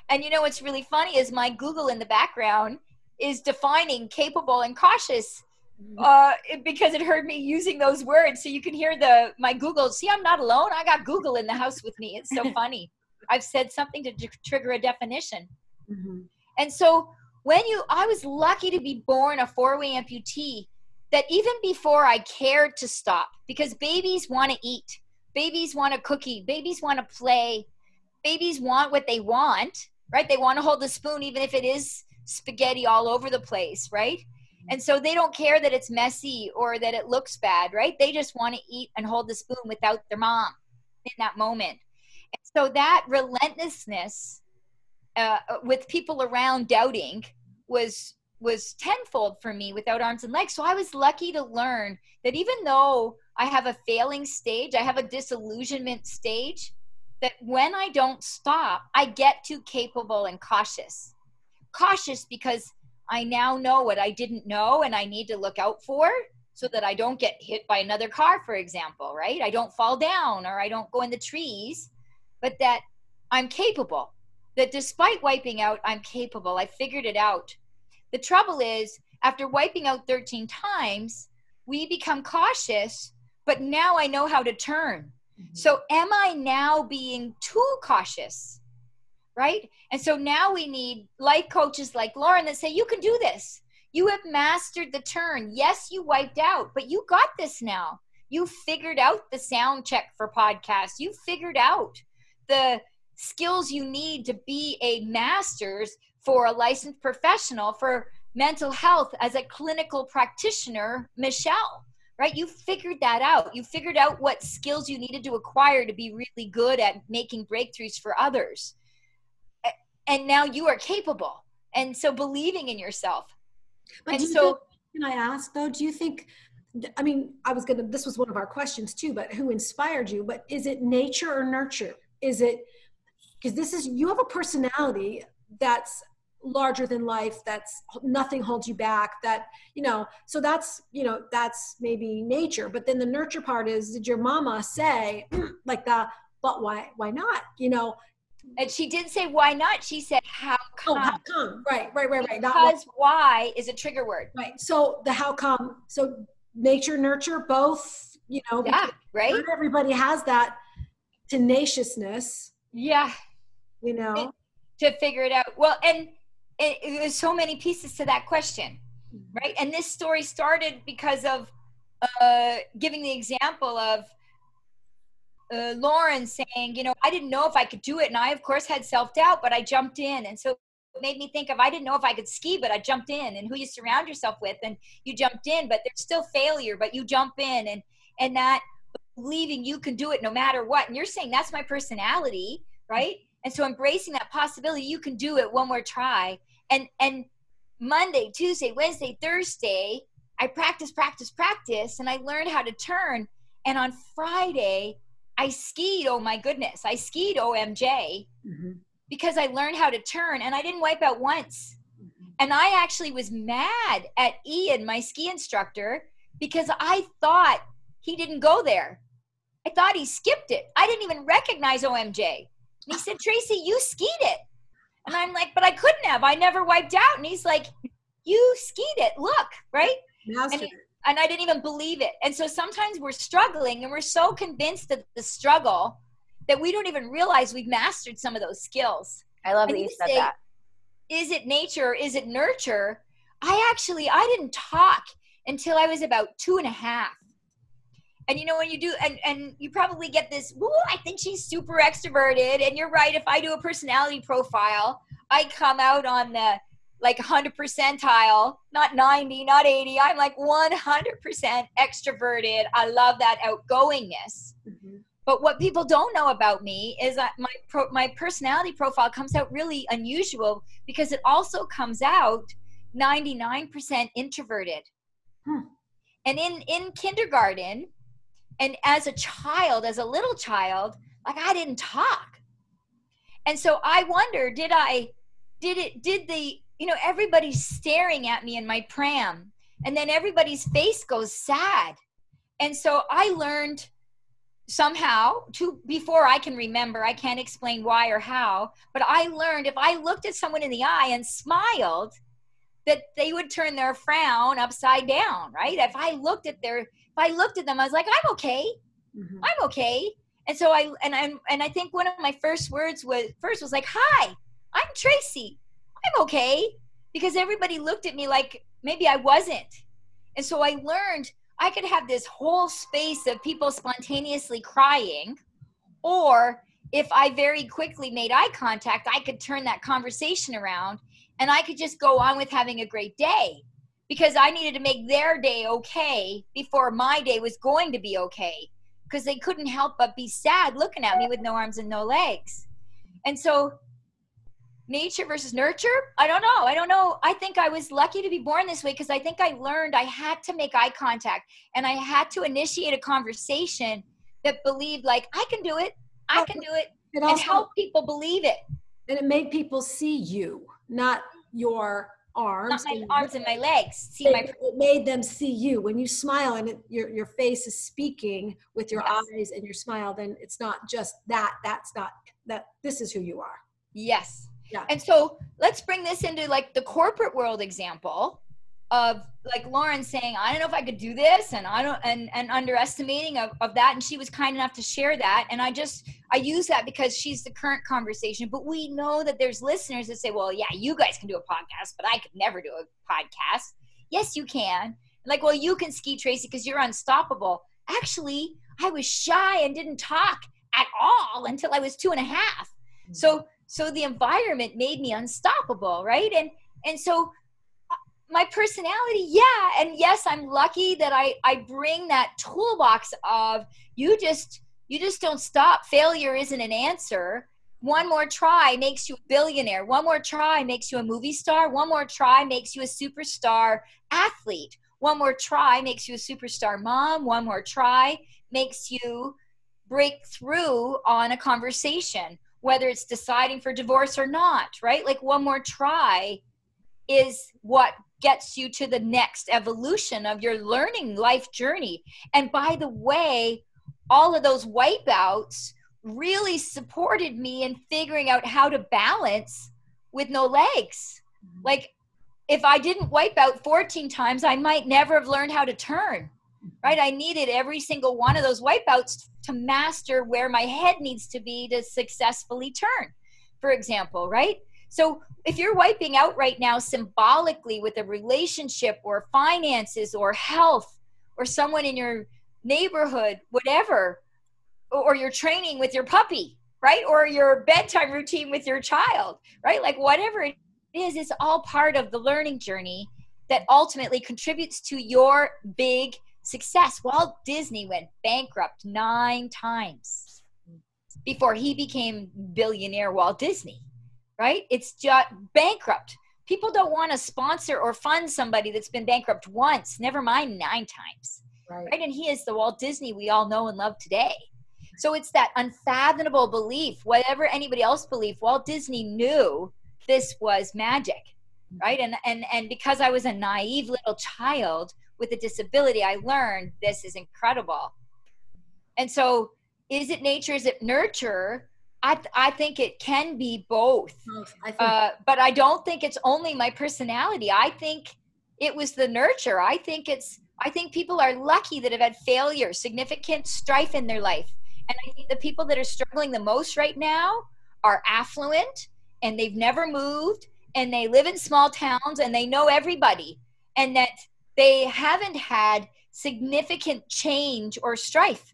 And you know what's really funny is my Google in the background is defining capable and cautious mm-hmm. uh, because it heard me using those words. So you can hear the my Google. See, I'm not alone. I got Google in the house with me. It's so (laughs) funny. I've said something to trigger a definition. Mm-hmm. And so when you, I was lucky to be born a four-way amputee. That even before I cared to stop, because babies want to eat, babies want a cookie, babies want to play, babies want what they want, right? They want to hold the spoon, even if it is spaghetti all over the place, right? And so they don't care that it's messy or that it looks bad, right? They just want to eat and hold the spoon without their mom in that moment. And so that relentlessness uh, with people around doubting was was tenfold for me without arms and legs. So I was lucky to learn that even though I have a failing stage, I have a disillusionment stage, that when I don't stop, I get too capable and cautious. Cautious because I now know what I didn't know and I need to look out for so that I don't get hit by another car, for example, right? I don't fall down or I don't go in the trees, but that I'm capable. That despite wiping out, I'm capable. I figured it out. The trouble is, after wiping out 13 times, we become cautious, but now I know how to turn. Mm-hmm. So, am I now being too cautious? Right? And so now we need life coaches like Lauren that say, You can do this. You have mastered the turn. Yes, you wiped out, but you got this now. You figured out the sound check for podcasts. You figured out the skills you need to be a master's for a licensed professional for mental health as a clinical practitioner, Michelle right? You figured that out. You figured out what skills you needed to acquire to be really good at making breakthroughs for others. And now you are capable. And so believing in yourself. But and so, think, can I ask though, do you think, I mean, I was going to, this was one of our questions too, but who inspired you? But is it nature or nurture? Is it, because this is, you have a personality that's larger than life that's nothing holds you back that you know so that's you know that's maybe nature but then the nurture part is did your mama say (clears throat) like the but why why not? You know? And she didn't say why not? She said how come, oh, how come? right right right right because why is a trigger word. Right so the how come so nature nurture both you know yeah right? not everybody has that tenaciousness. Yeah. You know? It, to figure it out. Well and it, there's so many pieces to that question mm-hmm. right and this story started because of uh, giving the example of uh, Lauren saying, you know, I didn't know if I could do it. And I, of course, had self doubt, but I jumped in. And so it made me think of I didn't know if I could ski, but I jumped in and who you surround yourself with and you jumped in, but there's still failure, but you jump in and and that believing you can do it no matter what. And you're saying that's my personality, right? And so embracing that possibility you can do it one more try. And and Monday, Tuesday, Wednesday, Thursday, I practice, practice, practice, and I learned how to turn. And on Friday, I skied. Oh my goodness, I skied OMJ mm-hmm. because I learned how to turn, and I didn't wipe out once. Mm-hmm. And I actually was mad at Ian, my ski instructor, because I thought he didn't go there. I thought he skipped it. I didn't even recognize OMJ. And he said, Tracy, you skied it. And I'm like, but I couldn't have. I never wiped out. And he's like, you skied it. Look, right? And, he, and I didn't even believe it. And so sometimes we're struggling and we're so convinced of the struggle that we don't even realize we've mastered some of those skills. I love and that you said say, that. Is it nature? Is it nurture? I actually I didn't talk until I was about two and a half. And you know when you do, and and you probably get this. I think she's super extroverted. And you're right. If I do a personality profile, I come out on the like 100 percentile, not 90, not 80. I'm like 100% extroverted. I love that outgoingness. Mm-hmm. But what people don't know about me is that my pro, my personality profile comes out really unusual because it also comes out 99% introverted. Hmm. And in in kindergarten, and as a child, as a little child, like I didn't talk. And so I wonder, did I, did it, did the, you know, everybody's staring at me in my pram and then everybody's face goes sad. And so I learned somehow to before I can remember, I can't explain why or how, but I learned if I looked at someone in the eye and smiled, that they would turn their frown upside down, right? If I looked at their I looked at them, I was like, I'm okay. Mm-hmm. I'm okay. And so I and I and I think one of my first words was first was like, "Hi, I'm Tracy. I'm okay." Because everybody looked at me like maybe I wasn't. And so I learned I could have this whole space of people spontaneously crying or if I very quickly made eye contact, I could turn that conversation around and I could just go on with having a great day because I needed to make their day okay before my day was going to be okay because they couldn't help but be sad looking at me with no arms and no legs. And so nature versus nurture, I don't know. I don't know. I think I was lucky to be born this way because I think I learned I had to make eye contact and I had to initiate a conversation that believed like I can do it. I can do it, it also, and help people believe it. And it made people see you, not your arms. Not my and arms and my legs. See it, my. It made them see you when you smile and it, your your face is speaking with your yes. eyes and your smile. Then it's not just that. That's not that. This is who you are. Yes. Yeah. And so let's bring this into like the corporate world example of like Lauren saying, I don't know if I could do this and I don't and and underestimating of, of that. And she was kind enough to share that. And I just I use that because she's the current conversation. But we know that there's listeners that say, Well, yeah, you guys can do a podcast, but I could never do a podcast. Yes, you can. Like, well, you can ski Tracy because you're unstoppable. Actually, I was shy and didn't talk at all until I was two and a half. Mm-hmm. So so the environment made me unstoppable, right? And and so my personality yeah and yes i'm lucky that i i bring that toolbox of you just you just don't stop. Failure isn't an answer. One more try makes you a billionaire. One more try makes you a movie star. One more try makes you a superstar athlete. One more try makes you a superstar mom. One more try makes you break through on a conversation whether it's deciding for divorce or not right? Like one more try is what gets you to the next evolution of your learning life journey. And by the way, all of those wipeouts really supported me in figuring out how to balance with no legs. Mm-hmm. Like if I didn't wipe out 14 times, I might never have learned how to turn. Right? I needed every single one of those wipeouts to master where my head needs to be to successfully turn. For example, right? So if you're wiping out right now symbolically with a relationship or finances or health or someone in your neighborhood, whatever, or you're training with your puppy, right? Or your bedtime routine with your child, right? Like whatever It is. It's all part of the learning journey that ultimately contributes to your big success. Walt Disney went bankrupt nine times before he became billionaire Walt Disney, right? It's just bankrupt. People don't want to sponsor or fund somebody that's been bankrupt once, never mind nine times. Right. right. And he is the Walt Disney we all know and love today. So it's that unfathomable belief, whatever anybody else believed, Walt Disney knew this was magic right and and and because i was a naive little child with a disability i learned this is incredible and so is it nature is it nurture i th- i think it can be both I uh, but i don't think it's only my personality. I think it was the nurture. I think it's i think people are lucky that have had failure significant strife in their life. And i think the people that are struggling the most right now are affluent and they've never moved and they live in small towns and they know everybody and that they haven't had significant change or strife.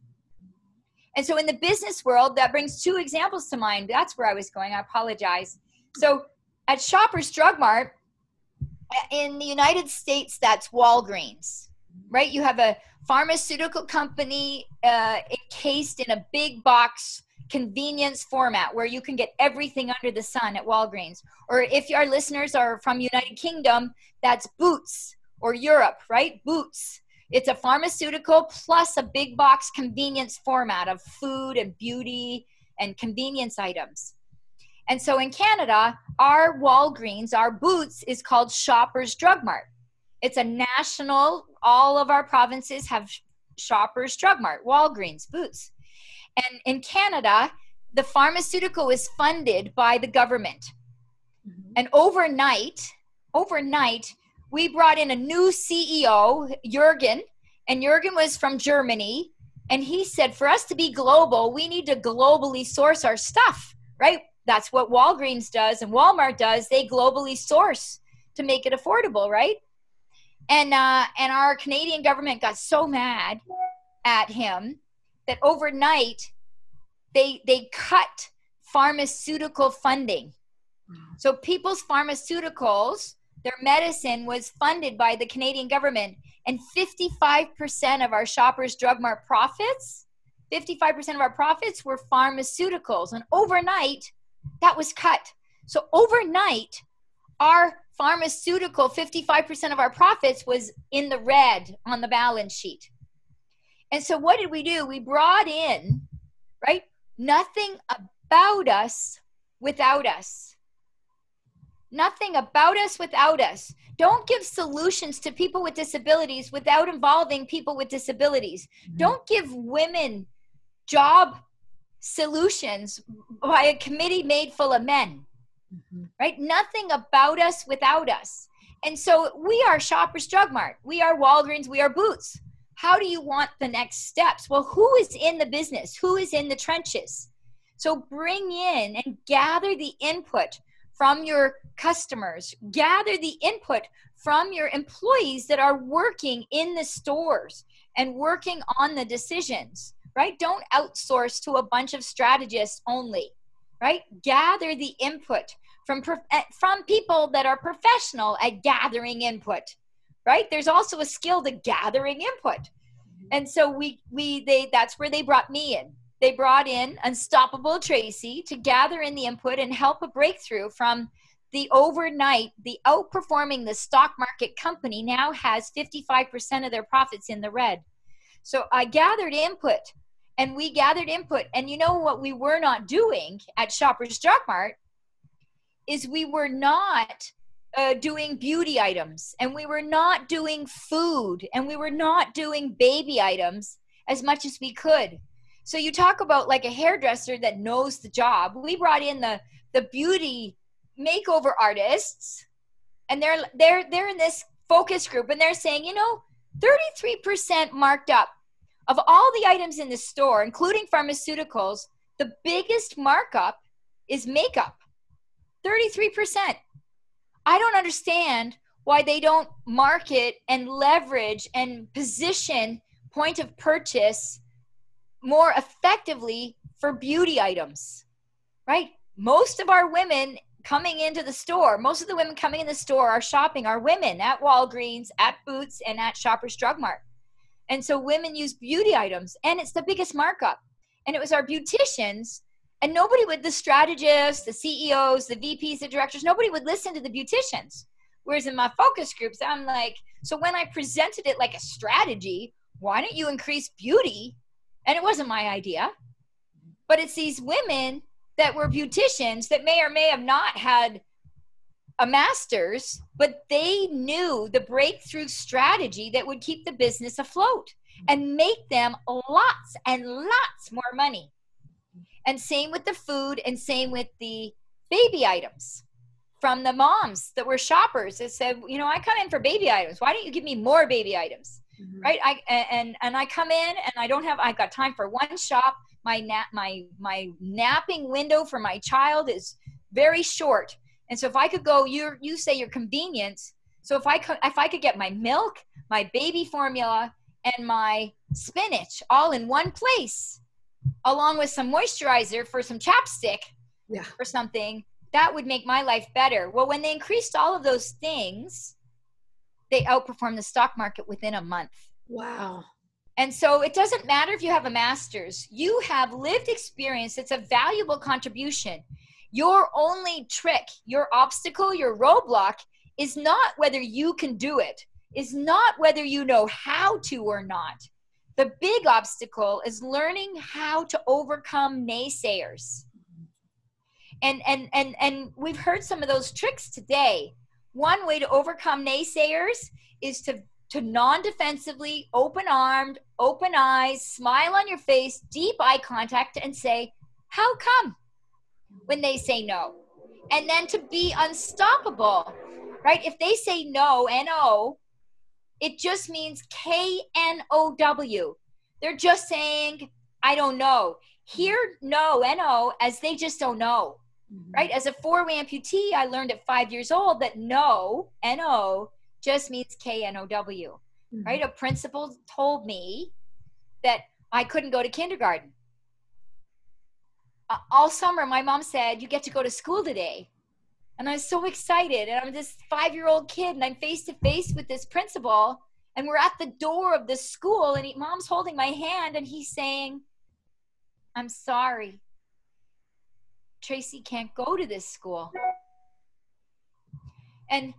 And so in the business world, that brings two examples to mind. That's where I was going. I apologize. So at Shoppers Drug Mart in the United States, that's Walgreens, right? You have a pharmaceutical company uh, encased in a big box convenience format where you can get everything under the sun at Walgreens. Or if our listeners are from United Kingdom, that's Boots or Europe, right? Boots. It's a pharmaceutical plus a big box convenience format of food and beauty and convenience items. And so in Canada, our Walgreens, our Boots is called Shoppers Drug Mart. It's a national, all of our provinces have Shoppers Drug Mart, Walgreens, Boots. And in Canada, the pharmaceutical is funded by the government. Mm-hmm. And overnight, overnight, we brought in a new CEO, Jurgen, and Jurgen was from Germany. And he said, for us to be global, we need to globally source our stuff, right? That's what Walgreens does and Walmart does. They globally source to make it affordable, right? And uh, and our Canadian government got so mad at him that overnight they they cut pharmaceutical funding. So people's pharmaceuticals, their medicine was funded by the Canadian government and 55% of our shoppers drug mart profits, 55% of our profits were pharmaceuticals and overnight that was cut. So overnight our pharmaceutical 55% of our profits was in the red on the balance sheet. And so what did we do? We brought in, right? Nothing about us without us. Nothing about us without us. Don't give solutions to people with disabilities without involving people with disabilities. Mm-hmm. Don't give women job solutions by a committee made full of men. Mm-hmm. Right? Nothing about us without us. And so we are Shoppers Drug Mart. We are Walgreens. We are Boots how do you want the next steps? Well, who is in the business? Who is in the trenches? So bring in and gather the input from your customers, gather the input from your employees that are working in the stores and working on the decisions, right? Don't outsource to a bunch of strategists only, right? Gather the input from eh, from people that are professional at gathering input right there's also a skill to gathering input mm-hmm. and so we we they that's where they brought me in they brought in unstoppable tracy to gather in the input and help a breakthrough from the overnight the outperforming the stock market company now has 55% of their profits in the red. So i gathered input and we gathered input and you know what we were not doing at shoppers drug mart is we were not uh, doing beauty items and we were not doing food and we were not doing baby items as much as we could so you talk about like a hairdresser that knows the job. We brought in the the beauty makeover artists and they're they're they're in this focus group and they're saying you know 33% marked up of all the items in the store including pharmaceuticals the biggest markup is makeup. 33% I don't understand why they don't market and leverage and position point of purchase more effectively for beauty items, right? Most of our women coming into the store, most of the women coming in the store are shopping are women at Walgreens, at Boots, and at Shoppers Drug Mart. And so women use beauty items, and it's the biggest markup. And it was our beauticians, and nobody would, the strategists, the CEOs, the VPs, the directors, nobody would listen to the beauticians. Whereas in my focus groups, I'm like, so when I presented it like a strategy, why don't you increase beauty? And it wasn't my idea, but it's these women that were beauticians that may or may have not had a master's, but they knew the breakthrough strategy that would keep the business afloat and make them lots and lots more money. And same with the food and same with the baby items from the moms that were shoppers that said, you know, I come in for baby items. Why don't you give me more baby items? Mm-hmm. Right. I and and I come in and I don't have I've got time for one shop. My nap my my napping window for my child is very short. And so if I could go, you you say your convenience. So if I could if I could get my milk, my baby formula, and my spinach all in one place, along with some moisturizer for some chapstick yeah. or something, that would make my life better. Well, when they increased all of those things, they outperformed the stock market within a month. Wow. And so it doesn't matter if you have a master's, you have lived experience. It's a valuable contribution. Your only trick, your obstacle, your roadblock is not whether you can do it, is not whether you know how to or not. The big obstacle is learning how to overcome naysayers. And and and and we've heard some of those tricks today. One way to overcome naysayers is to to non-defensively, open-armed, open eyes, smile on your face, deep eye contact and say, "How come?" when they say no. And then to be unstoppable. Right? If they say no, N O, it just means K N O W. They're just saying, I don't know. Hear no, N O, as they just don't know. Mm-hmm. Right? As a four way amputee, I learned at five years old that no, N O, just means K N O W. Mm-hmm. Right? A principal told me that I couldn't go to kindergarten. Uh, all summer, my mom said, You get to go to school today. And I was so excited. And I'm this five year old kid, and I'm face to face with this principal. And we're at the door of the school, and he, mom's holding my hand, and he's saying, I'm sorry. Tracy can't go to this school. And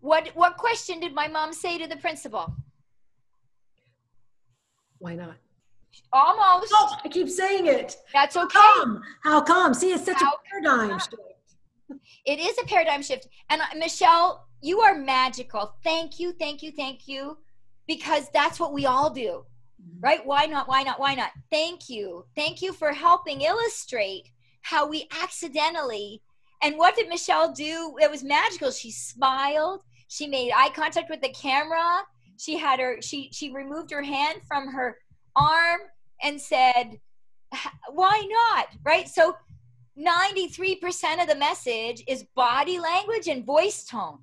what what question did my mom say to the principal? Why not? Almost. Oh, I keep saying it. That's okay. How come? How come? See, it's such How a paradigm shift. It is a paradigm shift. And uh, Michelle, you are magical. Thank you, thank you, thank you. Because that's what we all do. Mm-hmm. Right? Why not? Why not? Why not? Thank you. Thank you for helping illustrate how we accidentally and what did Michelle do? It was magical. She smiled. She made eye contact with the camera. She had her she she removed her hand from her arm and said, "Why not?" Right? So 93% of the message is body language and voice tone.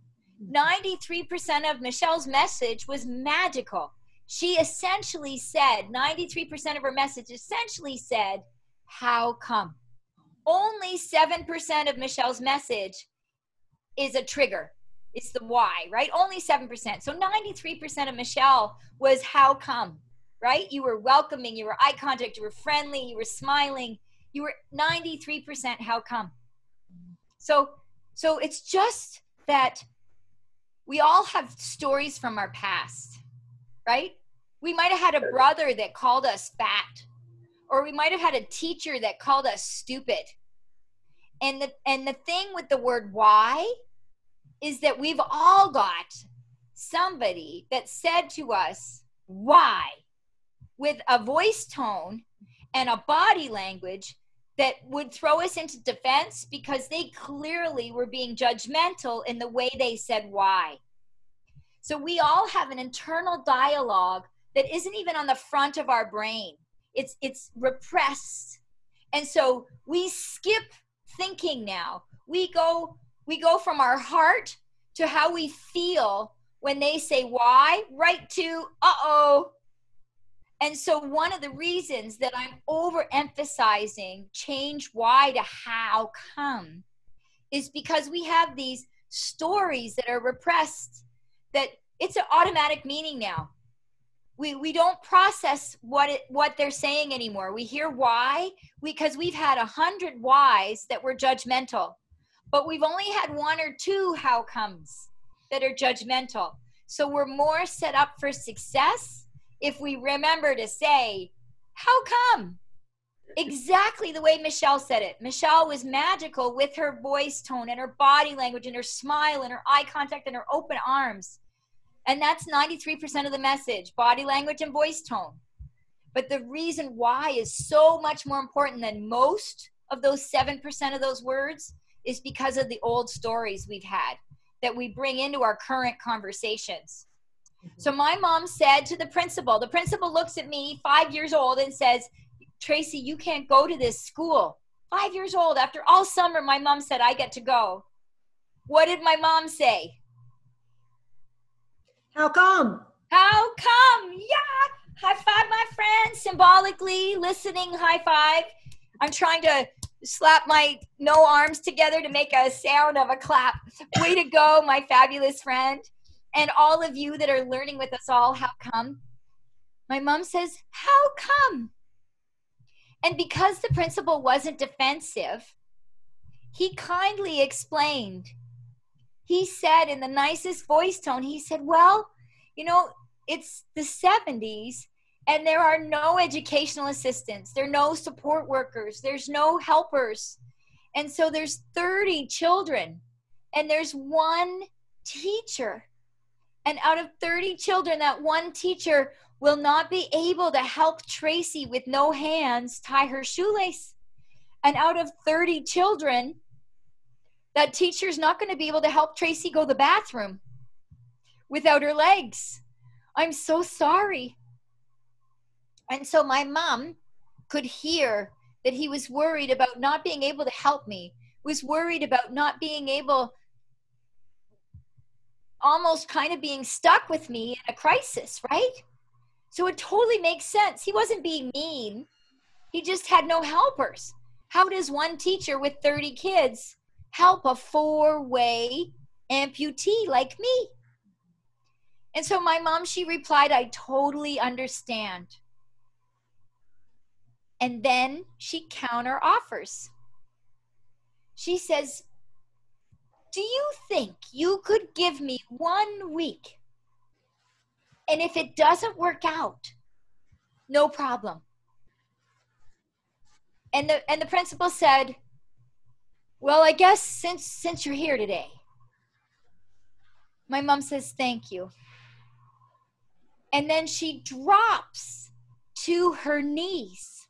93% of Michelle's message was magical. She essentially said, 93% of her message essentially said, How come? Only 7% of Michelle's message is a trigger. It's the why, right? Only 7%. So 93% of Michelle was how come, right? You were welcoming, you were eye contact, you were friendly, you were smiling. You were 93% how come. So so it's just that we all have stories from our past, right? We might have had a brother that called us fat or we might have had a teacher that called us stupid. And the and the thing with the word why is that we've all got somebody that said to us why? with a voice tone and a body language that would throw us into defense because they clearly were being judgmental in the way they said why. So we all have an internal dialogue that isn't even on the front of our brain it's it's repressed. And so we skip thinking now. We go we go from our heart to how we feel when they say why right to uh-oh. And so one of the reasons that i'm overemphasizing change why to how come is because we have these stories that are repressed that it's an automatic meaning now we we don't process what it what they're saying anymore we hear why because we've had a hundred whys that were judgmental but we've only had one or two how comes that are judgmental so we're more set up for success if we remember to say how come exactly the way Michelle said it. Michelle was magical with her voice tone and her body language and her smile and her eye contact and her open arms. And that's 93% of the message body language and voice tone. But the reason why is so much more important than most of those 7% of those words is because of the old stories we've had that we bring into our current conversations. Mm-hmm. So my mom said to the principal, the principal looks at me, five years old, and says, Tracy, you can't go to this school. Five years old, after all summer, my mom said, I get to go. What did my mom say? How come? How come? Yeah. High five, my friend. Symbolically, listening high five. I'm trying to slap my no arms together to make a sound of a clap. Way to go, my fabulous friend. And all of you that are learning with us all, how come? My mom says, How come? And because the principal wasn't defensive, he kindly explained. He said in the nicest voice tone, he said, Well, you know, it's the 70s and there are no educational assistants, there are no support workers, there's no helpers. And so there's 30 children and there's one teacher. And out of 30 children, that one teacher will not be able to help Tracy with no hands tie her shoelace. And out of 30 children, that teacher's not going to be able to help Tracy go to the bathroom without her legs. I'm so sorry. And so my mom could hear that he was worried about not being able to help me, was worried about not being able, almost kind of being stuck with me in a crisis, right? So it totally makes sense. He wasn't being mean, he just had no helpers. How does one teacher with 30 kids help a four way amputee like me? And so my mom, she replied, I totally understand. And then she counter offers. She says, Do you think you could give me one week and if it doesn't work out, no problem. And the and the principal said, "Well, I guess since since you're here today." My mom says, "Thank you." And then she drops to her knees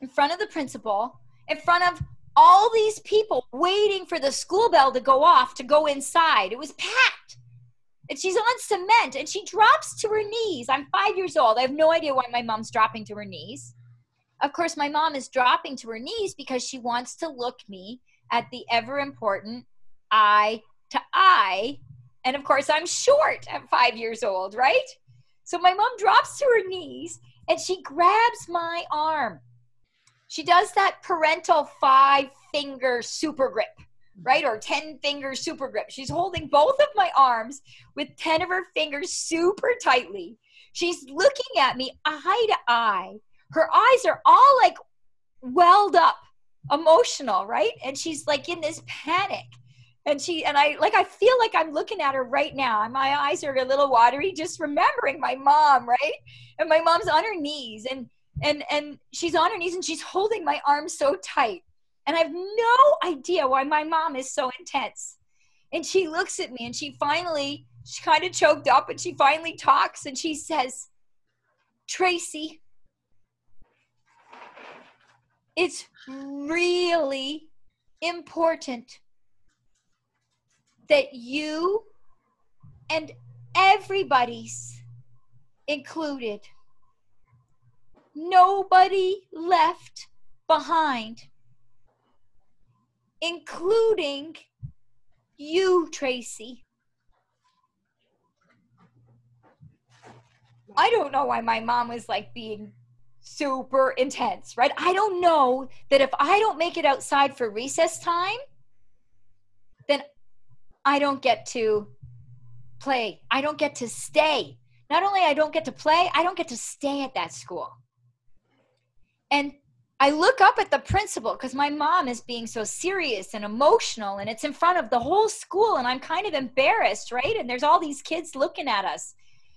in front of the principal, in front of all these people waiting for the school bell to go off to go inside. It was packed and she's on cement and she drops to her knees. I'm five years old. I have no idea why my mom's dropping to her knees. Of course, my mom is dropping to her knees because she wants to look me at the ever important eye to eye. And of course, I'm short at five years old, right? So my mom drops to her knees and she grabs my arm. She does that parental five finger super grip right? Or 10 finger super grip. She's holding both of my arms with 10 of her fingers super tightly. She's looking at me eye to eye. Her eyes are all like welled up, emotional, right? And she's like in this panic. And she and I like I feel like I'm looking at her right now. and My eyes are a little watery just remembering my mom, right? And my mom's on her knees and and and she's on her knees and she's holding my arm so tight and I have no idea why my mom is so intense. And she looks at me and she finally, she kind of choked up and she finally talks and she says, Tracy, it's really important that you and everybody's included. Nobody left behind including you, Tracy. I don't know why my mom was like being super intense, right? I don't know that if I don't make it outside for recess time, then I don't get to play. I don't get to stay. Not only I don't get to play, I don't get to stay at that school. And I look up at the principal because my mom is being so serious and emotional, and it's in front of the whole school, and I'm kind of embarrassed, right? And there's all these kids looking at us.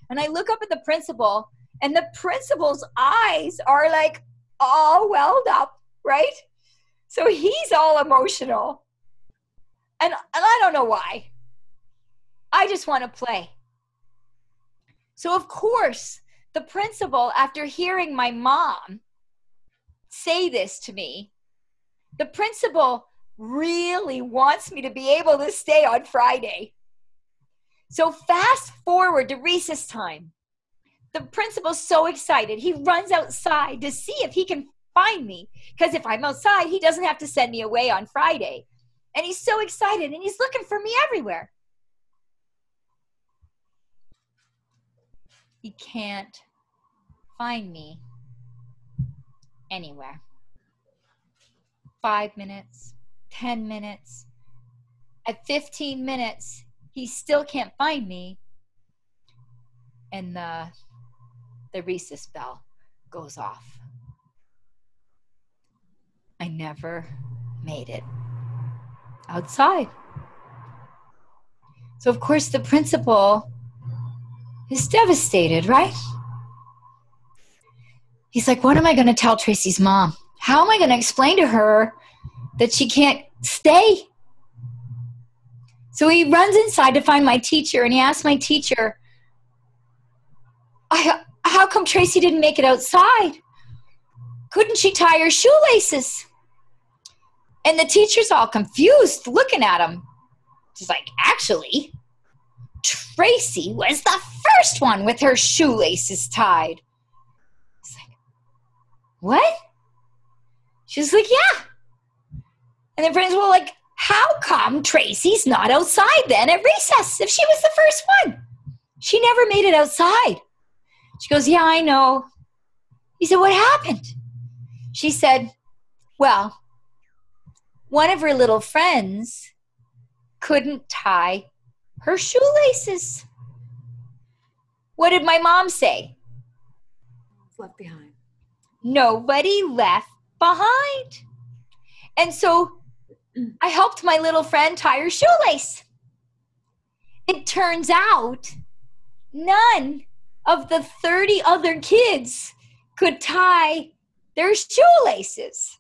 And I look up at the principal, and the principal's eyes are like all welled up, right? So he's all emotional. And, and I don't know why. I just want to play. So, of course, the principal, after hearing my mom say this to me, the principal really wants me to be able to stay on Friday. So, fast forward to recess time. The principal's so excited. He runs outside to see if he can find me. Because if I'm outside, he doesn't have to send me away on Friday. And he's so excited and he's looking for me everywhere. He can't find me anywhere. Five minutes, 10 minutes. At 15 minutes, he still can't find me. And the, the recess bell goes off. I never made it outside. So, of course, the principal is devastated, right? He's like, What am I going to tell Tracy's mom? How am I going to explain to her that she can't stay? So he runs inside to find my teacher and he asks my teacher, How come Tracy didn't make it outside? Couldn't she tie her shoelaces? And the teacher's all confused looking at him. She's like, Actually, Tracy was the first one with her shoelaces tied. He's like, What? She's like, Yeah. And the principal, like, How come Tracy's not outside then at recess if she was the first one? She never made it outside. She goes, Yeah, I know. He said, What happened? She said, Well, one of her little friends couldn't tie her shoelaces. What did my mom say? Left behind. Nobody left behind. And so I helped my little friend tie her shoelace. It turns out none of the 30 other kids could tie their shoelaces.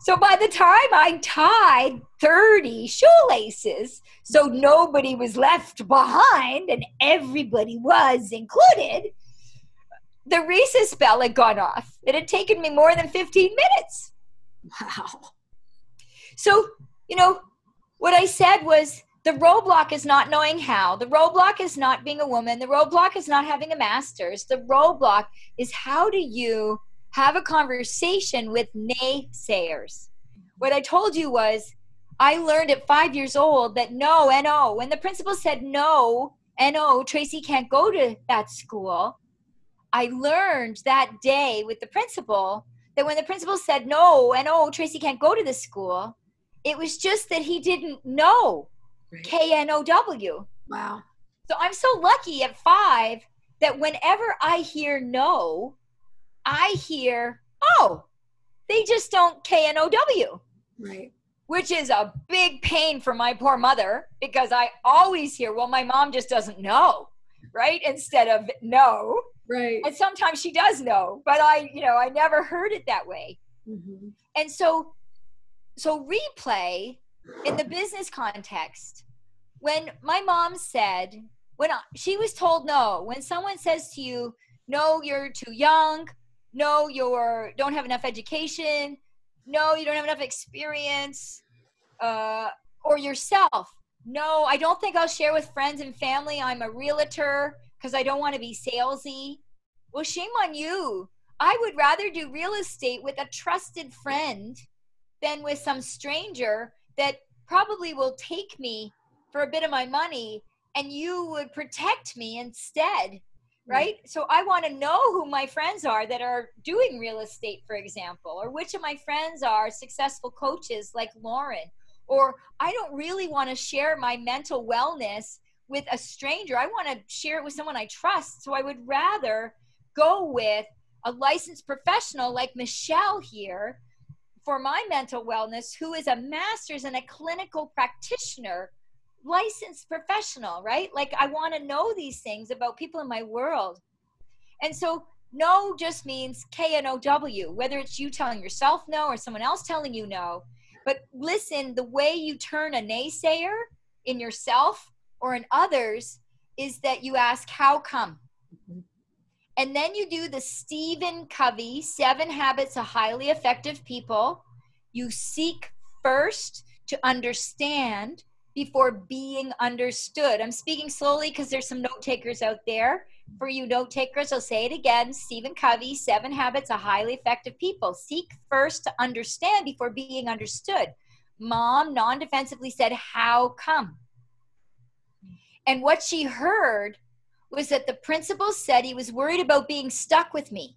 So by the time I tied 30 shoelaces, so nobody was left behind and everybody was included, the recess bell had gone off. It had taken me more than 15 minutes. Wow. So, you know, what I said was the roadblock is not knowing how. The roadblock is not being a woman. The roadblock is not having a master's. The roadblock is how do you have a conversation with naysayers. What I told you was, I learned at five years old that no, no. When the principal said no, no, Tracy can't go to that school, I learned that day with the principal that when the principal said no, no, Tracy can't go to this school, it was just that he didn't know K N O W. Wow. So I'm so lucky at five that whenever I hear no, I hear, oh, they just don't K N O W. Right. Which is a big pain for my poor mother because I always hear, well, my mom just doesn't know, right? Instead of no. Right. And sometimes she does know, but I, you know, I never heard it that way. Mm-hmm. And so, so replay in the business context, when my mom said, when she was told no, when someone says to you, no, you're too young, no you're don't have enough education. No you don't have enough experience uh, or yourself. No i don't think i'll share with friends and family. I'm a realtor because i don't want to be salesy. Well shame on you. I would rather do real estate with a trusted friend than with some stranger that probably will take me for a bit of my money and you would protect me instead hmm. right? So I want to know who my friends are that are doing real estate, for example, or which of my friends are successful coaches like Lauren, or I don't really want to share my mental wellness with a stranger. I want to share it with someone I trust. So I would rather go with a licensed professional like Michelle here for my mental wellness, who is a master's and a clinical practitioner, licensed professional, right? Like I want to know these things about people in my world. And so no just means K N O W, whether it's you telling yourself no or someone else telling you no. But listen, the way you turn a naysayer in yourself or in others is that you ask, How come? And then you do the Stephen Covey Seven Habits of Highly Effective People. You seek first to understand before being understood. I'm speaking slowly because there's some note takers out there. For you note takers, I'll say it again Stephen Covey, Seven Habits of Highly Effective People. Seek first to understand before being understood. Mom non defensively said, How come? And what she heard was that the principal said he was worried about being stuck with me.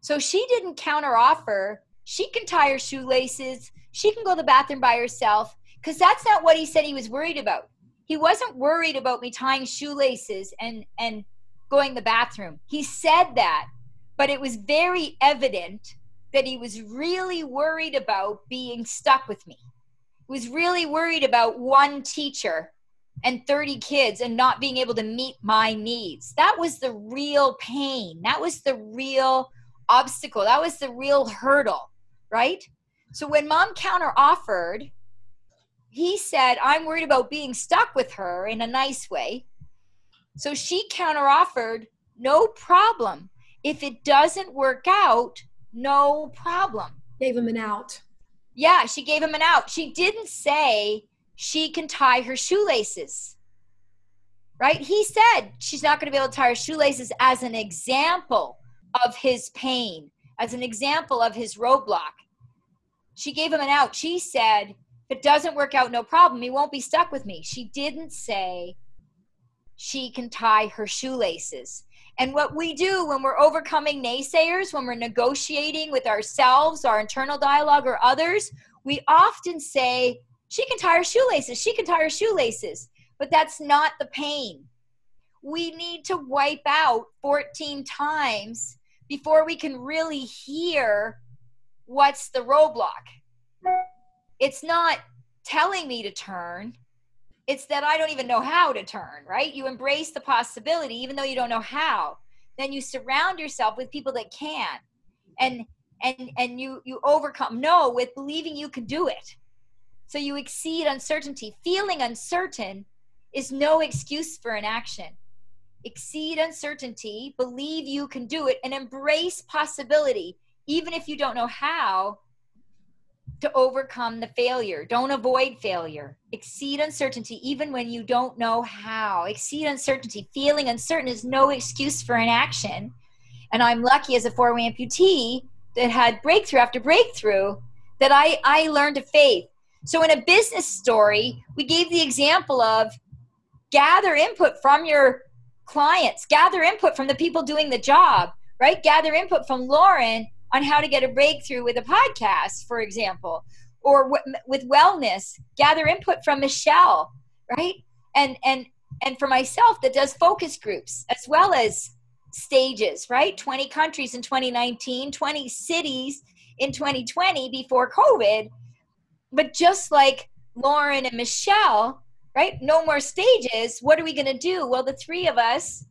So she didn't counter offer. She can tie her shoelaces. She can go to the bathroom by herself because that's not what he said he was worried about. He wasn't worried about me tying shoelaces and and going the bathroom. He said that, but it was very evident that he was really worried about being stuck with me. He was really worried about one teacher and 30 kids and not being able to meet my needs. That was the real pain. That was the real obstacle. That was the real hurdle, right? So when mom counter offered, he said, I'm worried about being stuck with her in a nice way. So she counter offered, no problem. If it doesn't work out, no problem. Gave him an out. Yeah, she gave him an out. She didn't say, she can tie her shoelaces. Right? He said she's not going to be able to tie her shoelaces as an example of his pain, as an example of his roadblock. She gave him an out. She said, if it doesn't work out, no problem. He won't be stuck with me. She didn't say she can tie her shoelaces. And what we do when we're overcoming naysayers, when we're negotiating with ourselves, our internal dialogue, or others, we often say, she can tie her shoelaces. She can tie her shoelaces. But that's not the pain. We need to wipe out 14 times before we can really hear what's the roadblock. It's not telling me to turn, it's that I don't even know how to turn, right? You embrace the possibility even though you don't know how. Then you surround yourself with people that can. And and and you you overcome no with believing you can do it so you exceed uncertainty. Feeling uncertain is no excuse for inaction. Exceed uncertainty, believe you can do it, and embrace possibility, even if you don't know how to overcome the failure. Don't avoid failure. Exceed uncertainty, even when you don't know how. Exceed uncertainty. Feeling uncertain is no excuse for inaction. And I'm lucky as a four way amputee that had breakthrough after breakthrough that I, I learned to faith so, in a business story, we gave the example of gather input from your clients, gather input from the people doing the job, right? Gather input from Lauren on how to get a breakthrough with a podcast, for example, or w- with wellness, gather input from Michelle, right? And and and for myself that does focus groups as well as stages, right? 20 countries in 2019, 20 cities in 2020 before COVID but just like Lauren and Michelle, right? No more stages. What are we going to do? Well, the three of us,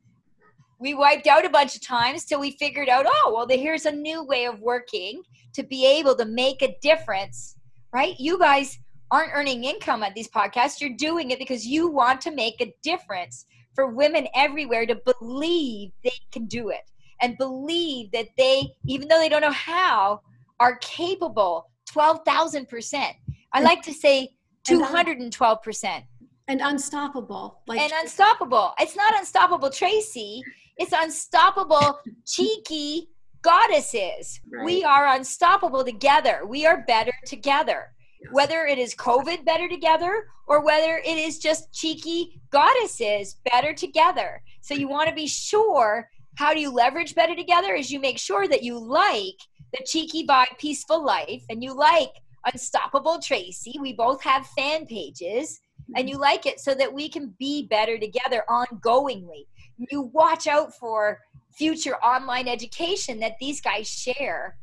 we wiped out a bunch of times till we figured out, oh, well, here's a new way of working to be able to make a difference, right? You guys aren't earning income at these podcasts. You're doing it because you want to make a difference for women everywhere to believe they can do it and believe that they, even though they don't know how, are capable 12,000%. I like to say 212%. And unstoppable. Like and unstoppable. It's not unstoppable, Tracy. It's unstoppable, cheeky goddesses. Right. We are unstoppable together. We are better together. Yes. Whether it is COVID better together or whether it is just cheeky goddesses better together. So you want to be sure how do you leverage better together is you make sure that you like the cheeky vibe peaceful life and you like Unstoppable Tracy. We both have fan pages and mm-hmm. you like it so that we can be better together ongoingly. You watch out for future online education that these guys share.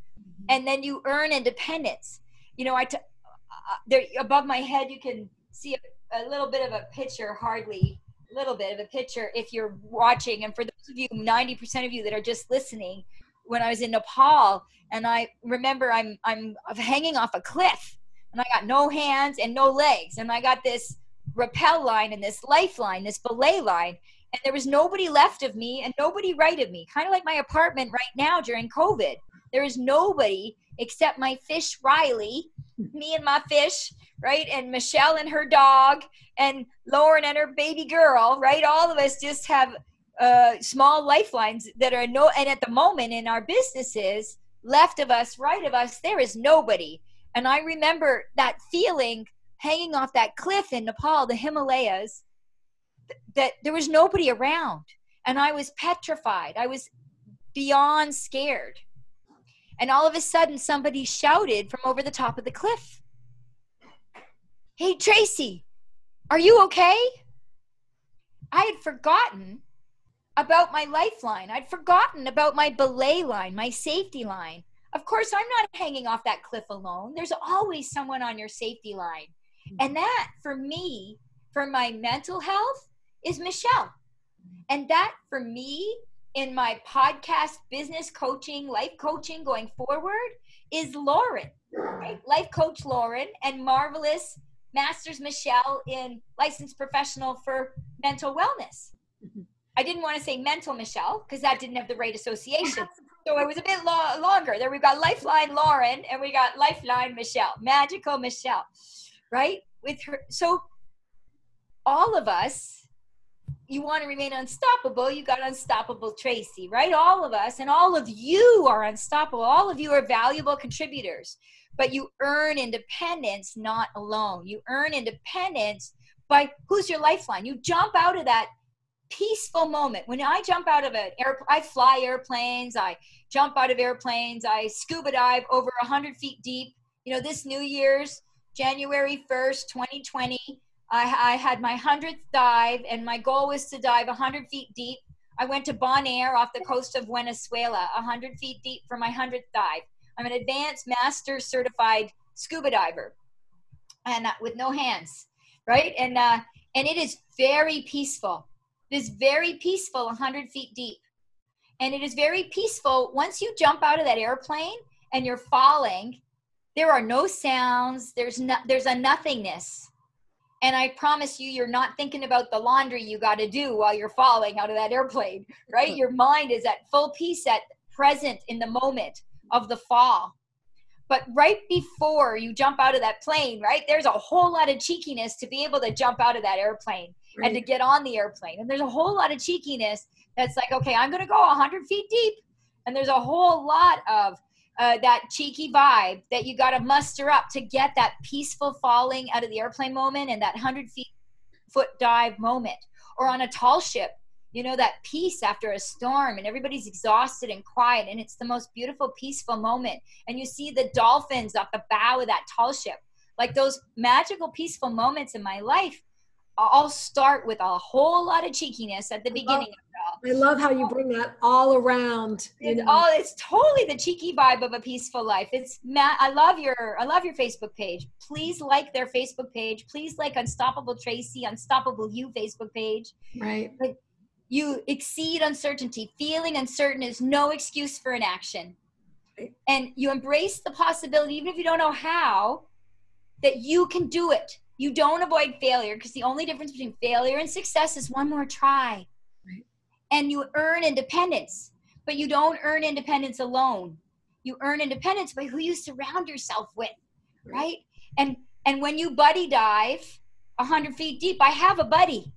And then you earn independence. You know, I t- uh, there above my head you can see a, a little bit of a picture hardly a little bit of a picture if you're watching. And for those of you 90% of you that are just listening when I was in Nepal and I remember I'm I'm hanging off a cliff and I got no hands and no legs and I got this rappel line and this lifeline, this belay line, and there was nobody left of me and nobody right of me. Kind of like my apartment right now during COVID. There is nobody except my fish Riley, me and my fish, right? And Michelle and her dog, and Lauren and her baby girl, right? All of us just have uh, small lifelines that are no, and at the moment in our businesses, left of us, right of us, there is nobody. And I remember that feeling hanging off that cliff in Nepal, the Himalayas, th- that there was nobody around. And I was petrified. I was beyond scared. And all of a sudden, somebody shouted from over the top of the cliff Hey, Tracy, are you okay? I had forgotten about my lifeline. I'd forgotten about my belay line, my safety line. Of course, I'm not hanging off that cliff alone. There's always someone on your safety line. And that, for me, for my mental health, is Michelle. And that, for me, in my podcast, business coaching, life coaching going forward, is Lauren, right? Life coach Lauren and marvelous Masters Michelle in licensed professional for mental wellness. Mm-hmm. I didn't want to say mental Michelle because that didn't have the right association. (laughs) So it was a bit lo- longer. There we've got Lifeline Lauren and we got Lifeline Michelle, magical Michelle, right? With her. So all of us, you want to remain unstoppable, you got unstoppable Tracy, right? All of us and all of you are unstoppable. All of you are valuable contributors, but you earn independence not alone. You earn independence by who's your lifeline? You jump out of that peaceful moment when i jump out of an air i fly airplanes i jump out of airplanes i scuba dive over 100 feet deep you know this new year's january 1st 2020 i, I had my 100th dive and my goal was to dive 100 feet deep i went to bonaire off the coast of venezuela 100 feet deep for my 100th dive i'm an advanced master certified scuba diver and uh, with no hands right and uh, and it is very peaceful it is very peaceful 100 feet deep. And it is very peaceful once you jump out of that airplane and you're falling. There are no sounds. There's no, there's a nothingness. And I promise you, you're not thinking about the laundry you got to do while you're falling out of that airplane, (laughs) right? Your mind is at full peace, at present in the moment of the fall. But right before you jump out of that plane, right, there's a whole lot of cheekiness to be able to jump out of that airplane right. and to get on the airplane. And there's a whole lot of cheekiness that's like, okay, I'm going to go 100 feet deep. And there's a whole lot of uh, that cheeky vibe that you got to muster up to get that peaceful falling out of the airplane moment and that 100 feet foot dive moment. Or on a tall ship, you know, that peace after a storm and everybody's exhausted and quiet. And it's the most beautiful, peaceful moment. And you see the dolphins off the bow of that tall ship. Like those magical, peaceful moments in my life I'll start with a whole lot of cheekiness at the beginning. I love how you bring that all around. It's know. all it's totally the cheeky vibe of a peaceful life. It's Matt. I love your I love your Facebook page. Please like their Facebook page. Please like Unstoppable Tracy, Unstoppable You Facebook page. Right. But you exceed uncertainty. Feeling uncertain is no excuse for inaction. Right. And you embrace the possibility, even if you don't know how, that you can do it you don't avoid failure because the only difference between failure and success is one more try. Right. And you earn independence, but you don't earn independence alone. You earn independence by who you surround yourself with, right? right? And and when you buddy dive 100 feet deep, I have a buddy,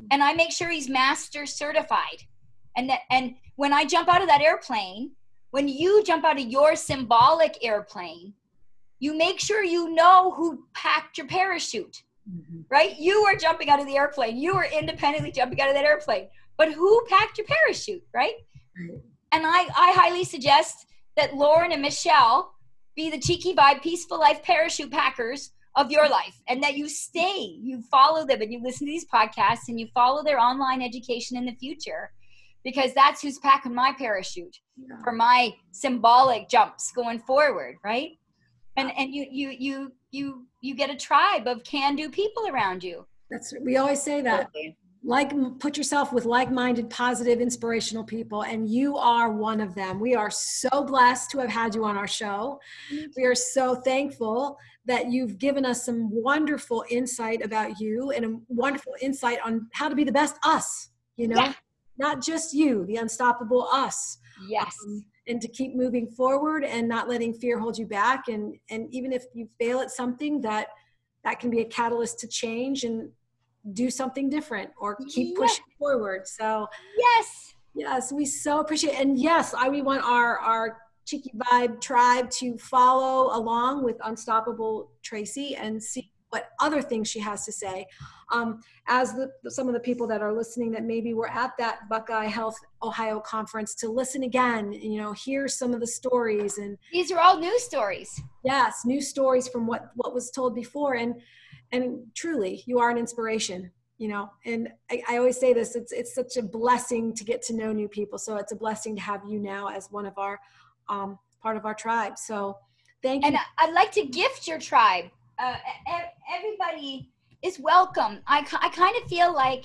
hmm. and I make sure he's master certified. And that and when I jump out of that airplane, when you jump out of your symbolic airplane, you make sure you know who packed your parachute, mm-hmm. right? You are jumping out of the airplane. You are independently jumping out of that airplane. But who packed your parachute, right? And I, I highly suggest that Lauren and Michelle be the cheeky vibe, peaceful life parachute packers of your life and that you stay, you follow them and you listen to these podcasts and you follow their online education in the future because that's who's packing my parachute yeah. for my symbolic jumps going forward, right? And and you you you you you get a tribe of can-do people around you. That's we always say that. Like put yourself with like-minded, positive, inspirational people, and you are one of them. We are so blessed to have had you on our show. We are so thankful that you've given us some wonderful insight about you and a wonderful insight on how to be the best us. You know, yeah. not just you, the unstoppable us. Yes. Um, and to keep moving forward and not letting fear hold you back. And and even if you fail at something that that can be a catalyst to change and do something different or keep pushing forward. So yes. yes we so appreciate it. and yes i we want our our cheeky vibe tribe to follow along with unstoppable tracy and see what other things she has to say. Um, as the, some of the people that are listening that maybe were at that Buckeye Health Ohio conference to listen again, you know, hear some of the stories and these are all new stories. Yes, new stories from what what was told before, and and truly, you are an inspiration. You know, and I, I always say this: it's it's such a blessing to get to know new people. So it's a blessing to have you now as one of our um, part of our tribe. So thank you. And I'd like to gift your tribe uh, everybody is welcome. I, I kind of feel like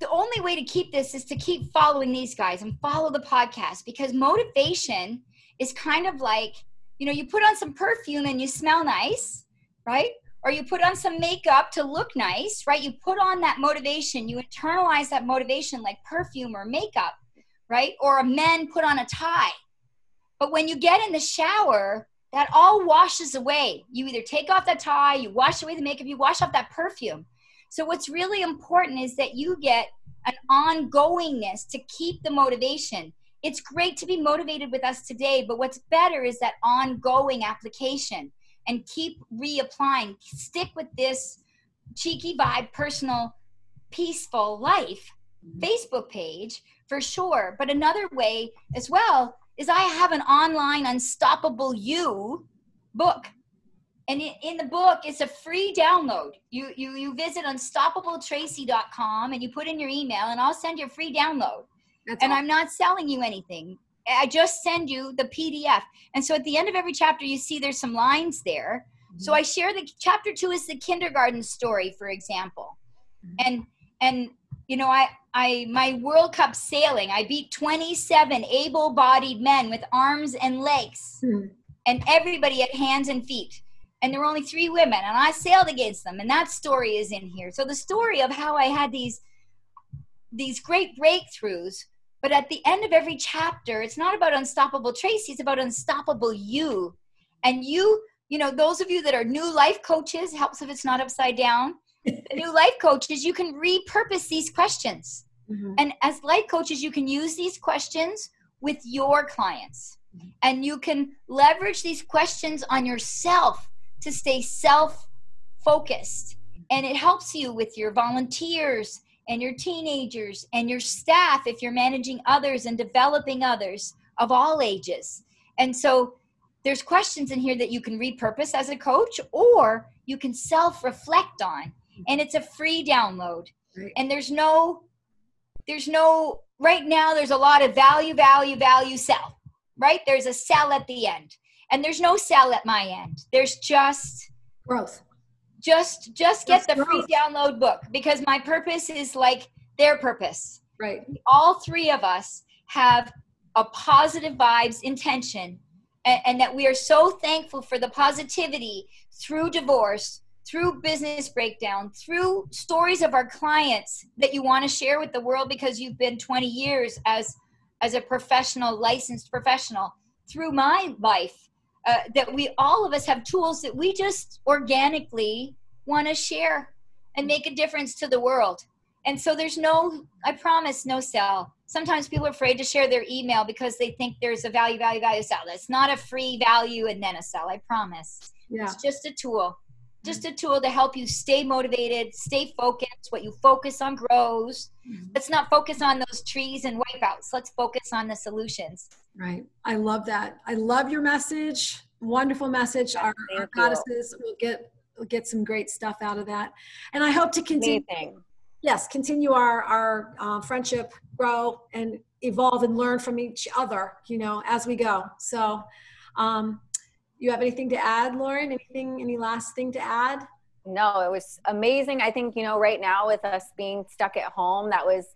the only way to keep this is to keep following these guys and follow the podcast because motivation is kind of like, you know, you put on some perfume and you smell nice, right? Or you put on some makeup to look nice, right? You put on that motivation, you internalize that motivation like perfume or makeup, right? Or a men put on a tie. But when you get in the shower, that all washes away. You either take off that tie, you wash away the makeup, you wash off that perfume. So, what's really important is that you get an ongoingness to keep the motivation. It's great to be motivated with us today, but what's better is that ongoing application and keep reapplying. Stick with this cheeky vibe, personal, peaceful life Facebook page for sure. But another way as well is I have an online Unstoppable You book. And in the book, it's a free download. You, you, you visit unstoppabletracy.com and you put in your email, and I'll send you a free download. That's and awesome. I'm not selling you anything. I just send you the PDF. And so at the end of every chapter, you see there's some lines there. Mm-hmm. So I share the chapter two is the kindergarten story, for example. Mm-hmm. And and you know, I, I, my World Cup sailing, I beat 27 able bodied men with arms and legs, hmm. and everybody had hands and feet. And there were only three women, and I sailed against them. And that story is in here. So the story of how I had these, these great breakthroughs, but at the end of every chapter, it's not about unstoppable Tracy, it's about unstoppable you. And you, you know, those of you that are new life coaches, helps if it's not upside down new life coaches, you can repurpose these questions. Mm-hmm. And as life coaches, you can use these questions with your clients. Mm-hmm. And you can leverage these questions on yourself to stay self focused. And it helps you with your volunteers and your teenagers and your staff if you're managing others and developing others of all ages. And so there's questions in here that you can repurpose as a coach or you can self reflect on Mm-hmm. and it's a free download. And there's no there's no right now there's a lot of value value value sell right? There's a sell at the end. And there's no sell at my end. There's just growth. Just just get That's the growth. free download book because my purpose is like their purpose. Right. All three of us have a positive vibes intention and, and that we are so thankful for the positivity through divorce through business breakdown, through stories of our clients that you want to share with the world because you've been 20 years as as a professional, licensed professional, through my life, uh, that we all of us have tools that we just organically want to share and make a difference to the world. And so there's no, I promise, no sell. Sometimes people are afraid to share their email because they think there's a value, value, value sell. That's not a free value and then a sell. I promise. Yeah. It's just a tool just a tool to help you stay motivated, stay focused. What you focus on grows. Mm-hmm. Let's not focus on those trees and wipeouts. Let's focus on the solutions. Right. I love that. I love your message. wonderful message. Our, our goddesses will get will get some great stuff out of that, and I hope to continue. Amazing. Yes, continue our our uh, friendship, grow and evolve and learn from each other. You know, as we go. So, um, you have anything to add, Lauren? Anything? Any last thing to add? No, it was amazing. I think you know, right now with us being stuck at home, that was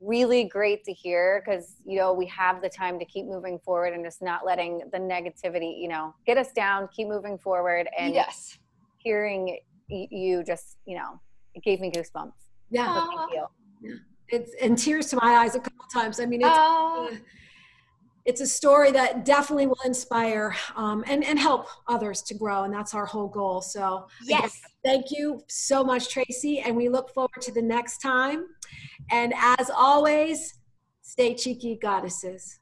really great to hear because you know we have the time to keep moving forward and just not letting the negativity you know get us down keep moving forward and yes hearing you just you know it gave me goosebumps yeah so thank you yeah. it's and tears to my eyes a couple times i mean it's uh, it's a story that definitely will inspire um, and, and help others to grow and that's our whole goal. So yes. thank you so much tracy and we look forward to the next time. And as always stay cheeky goddesses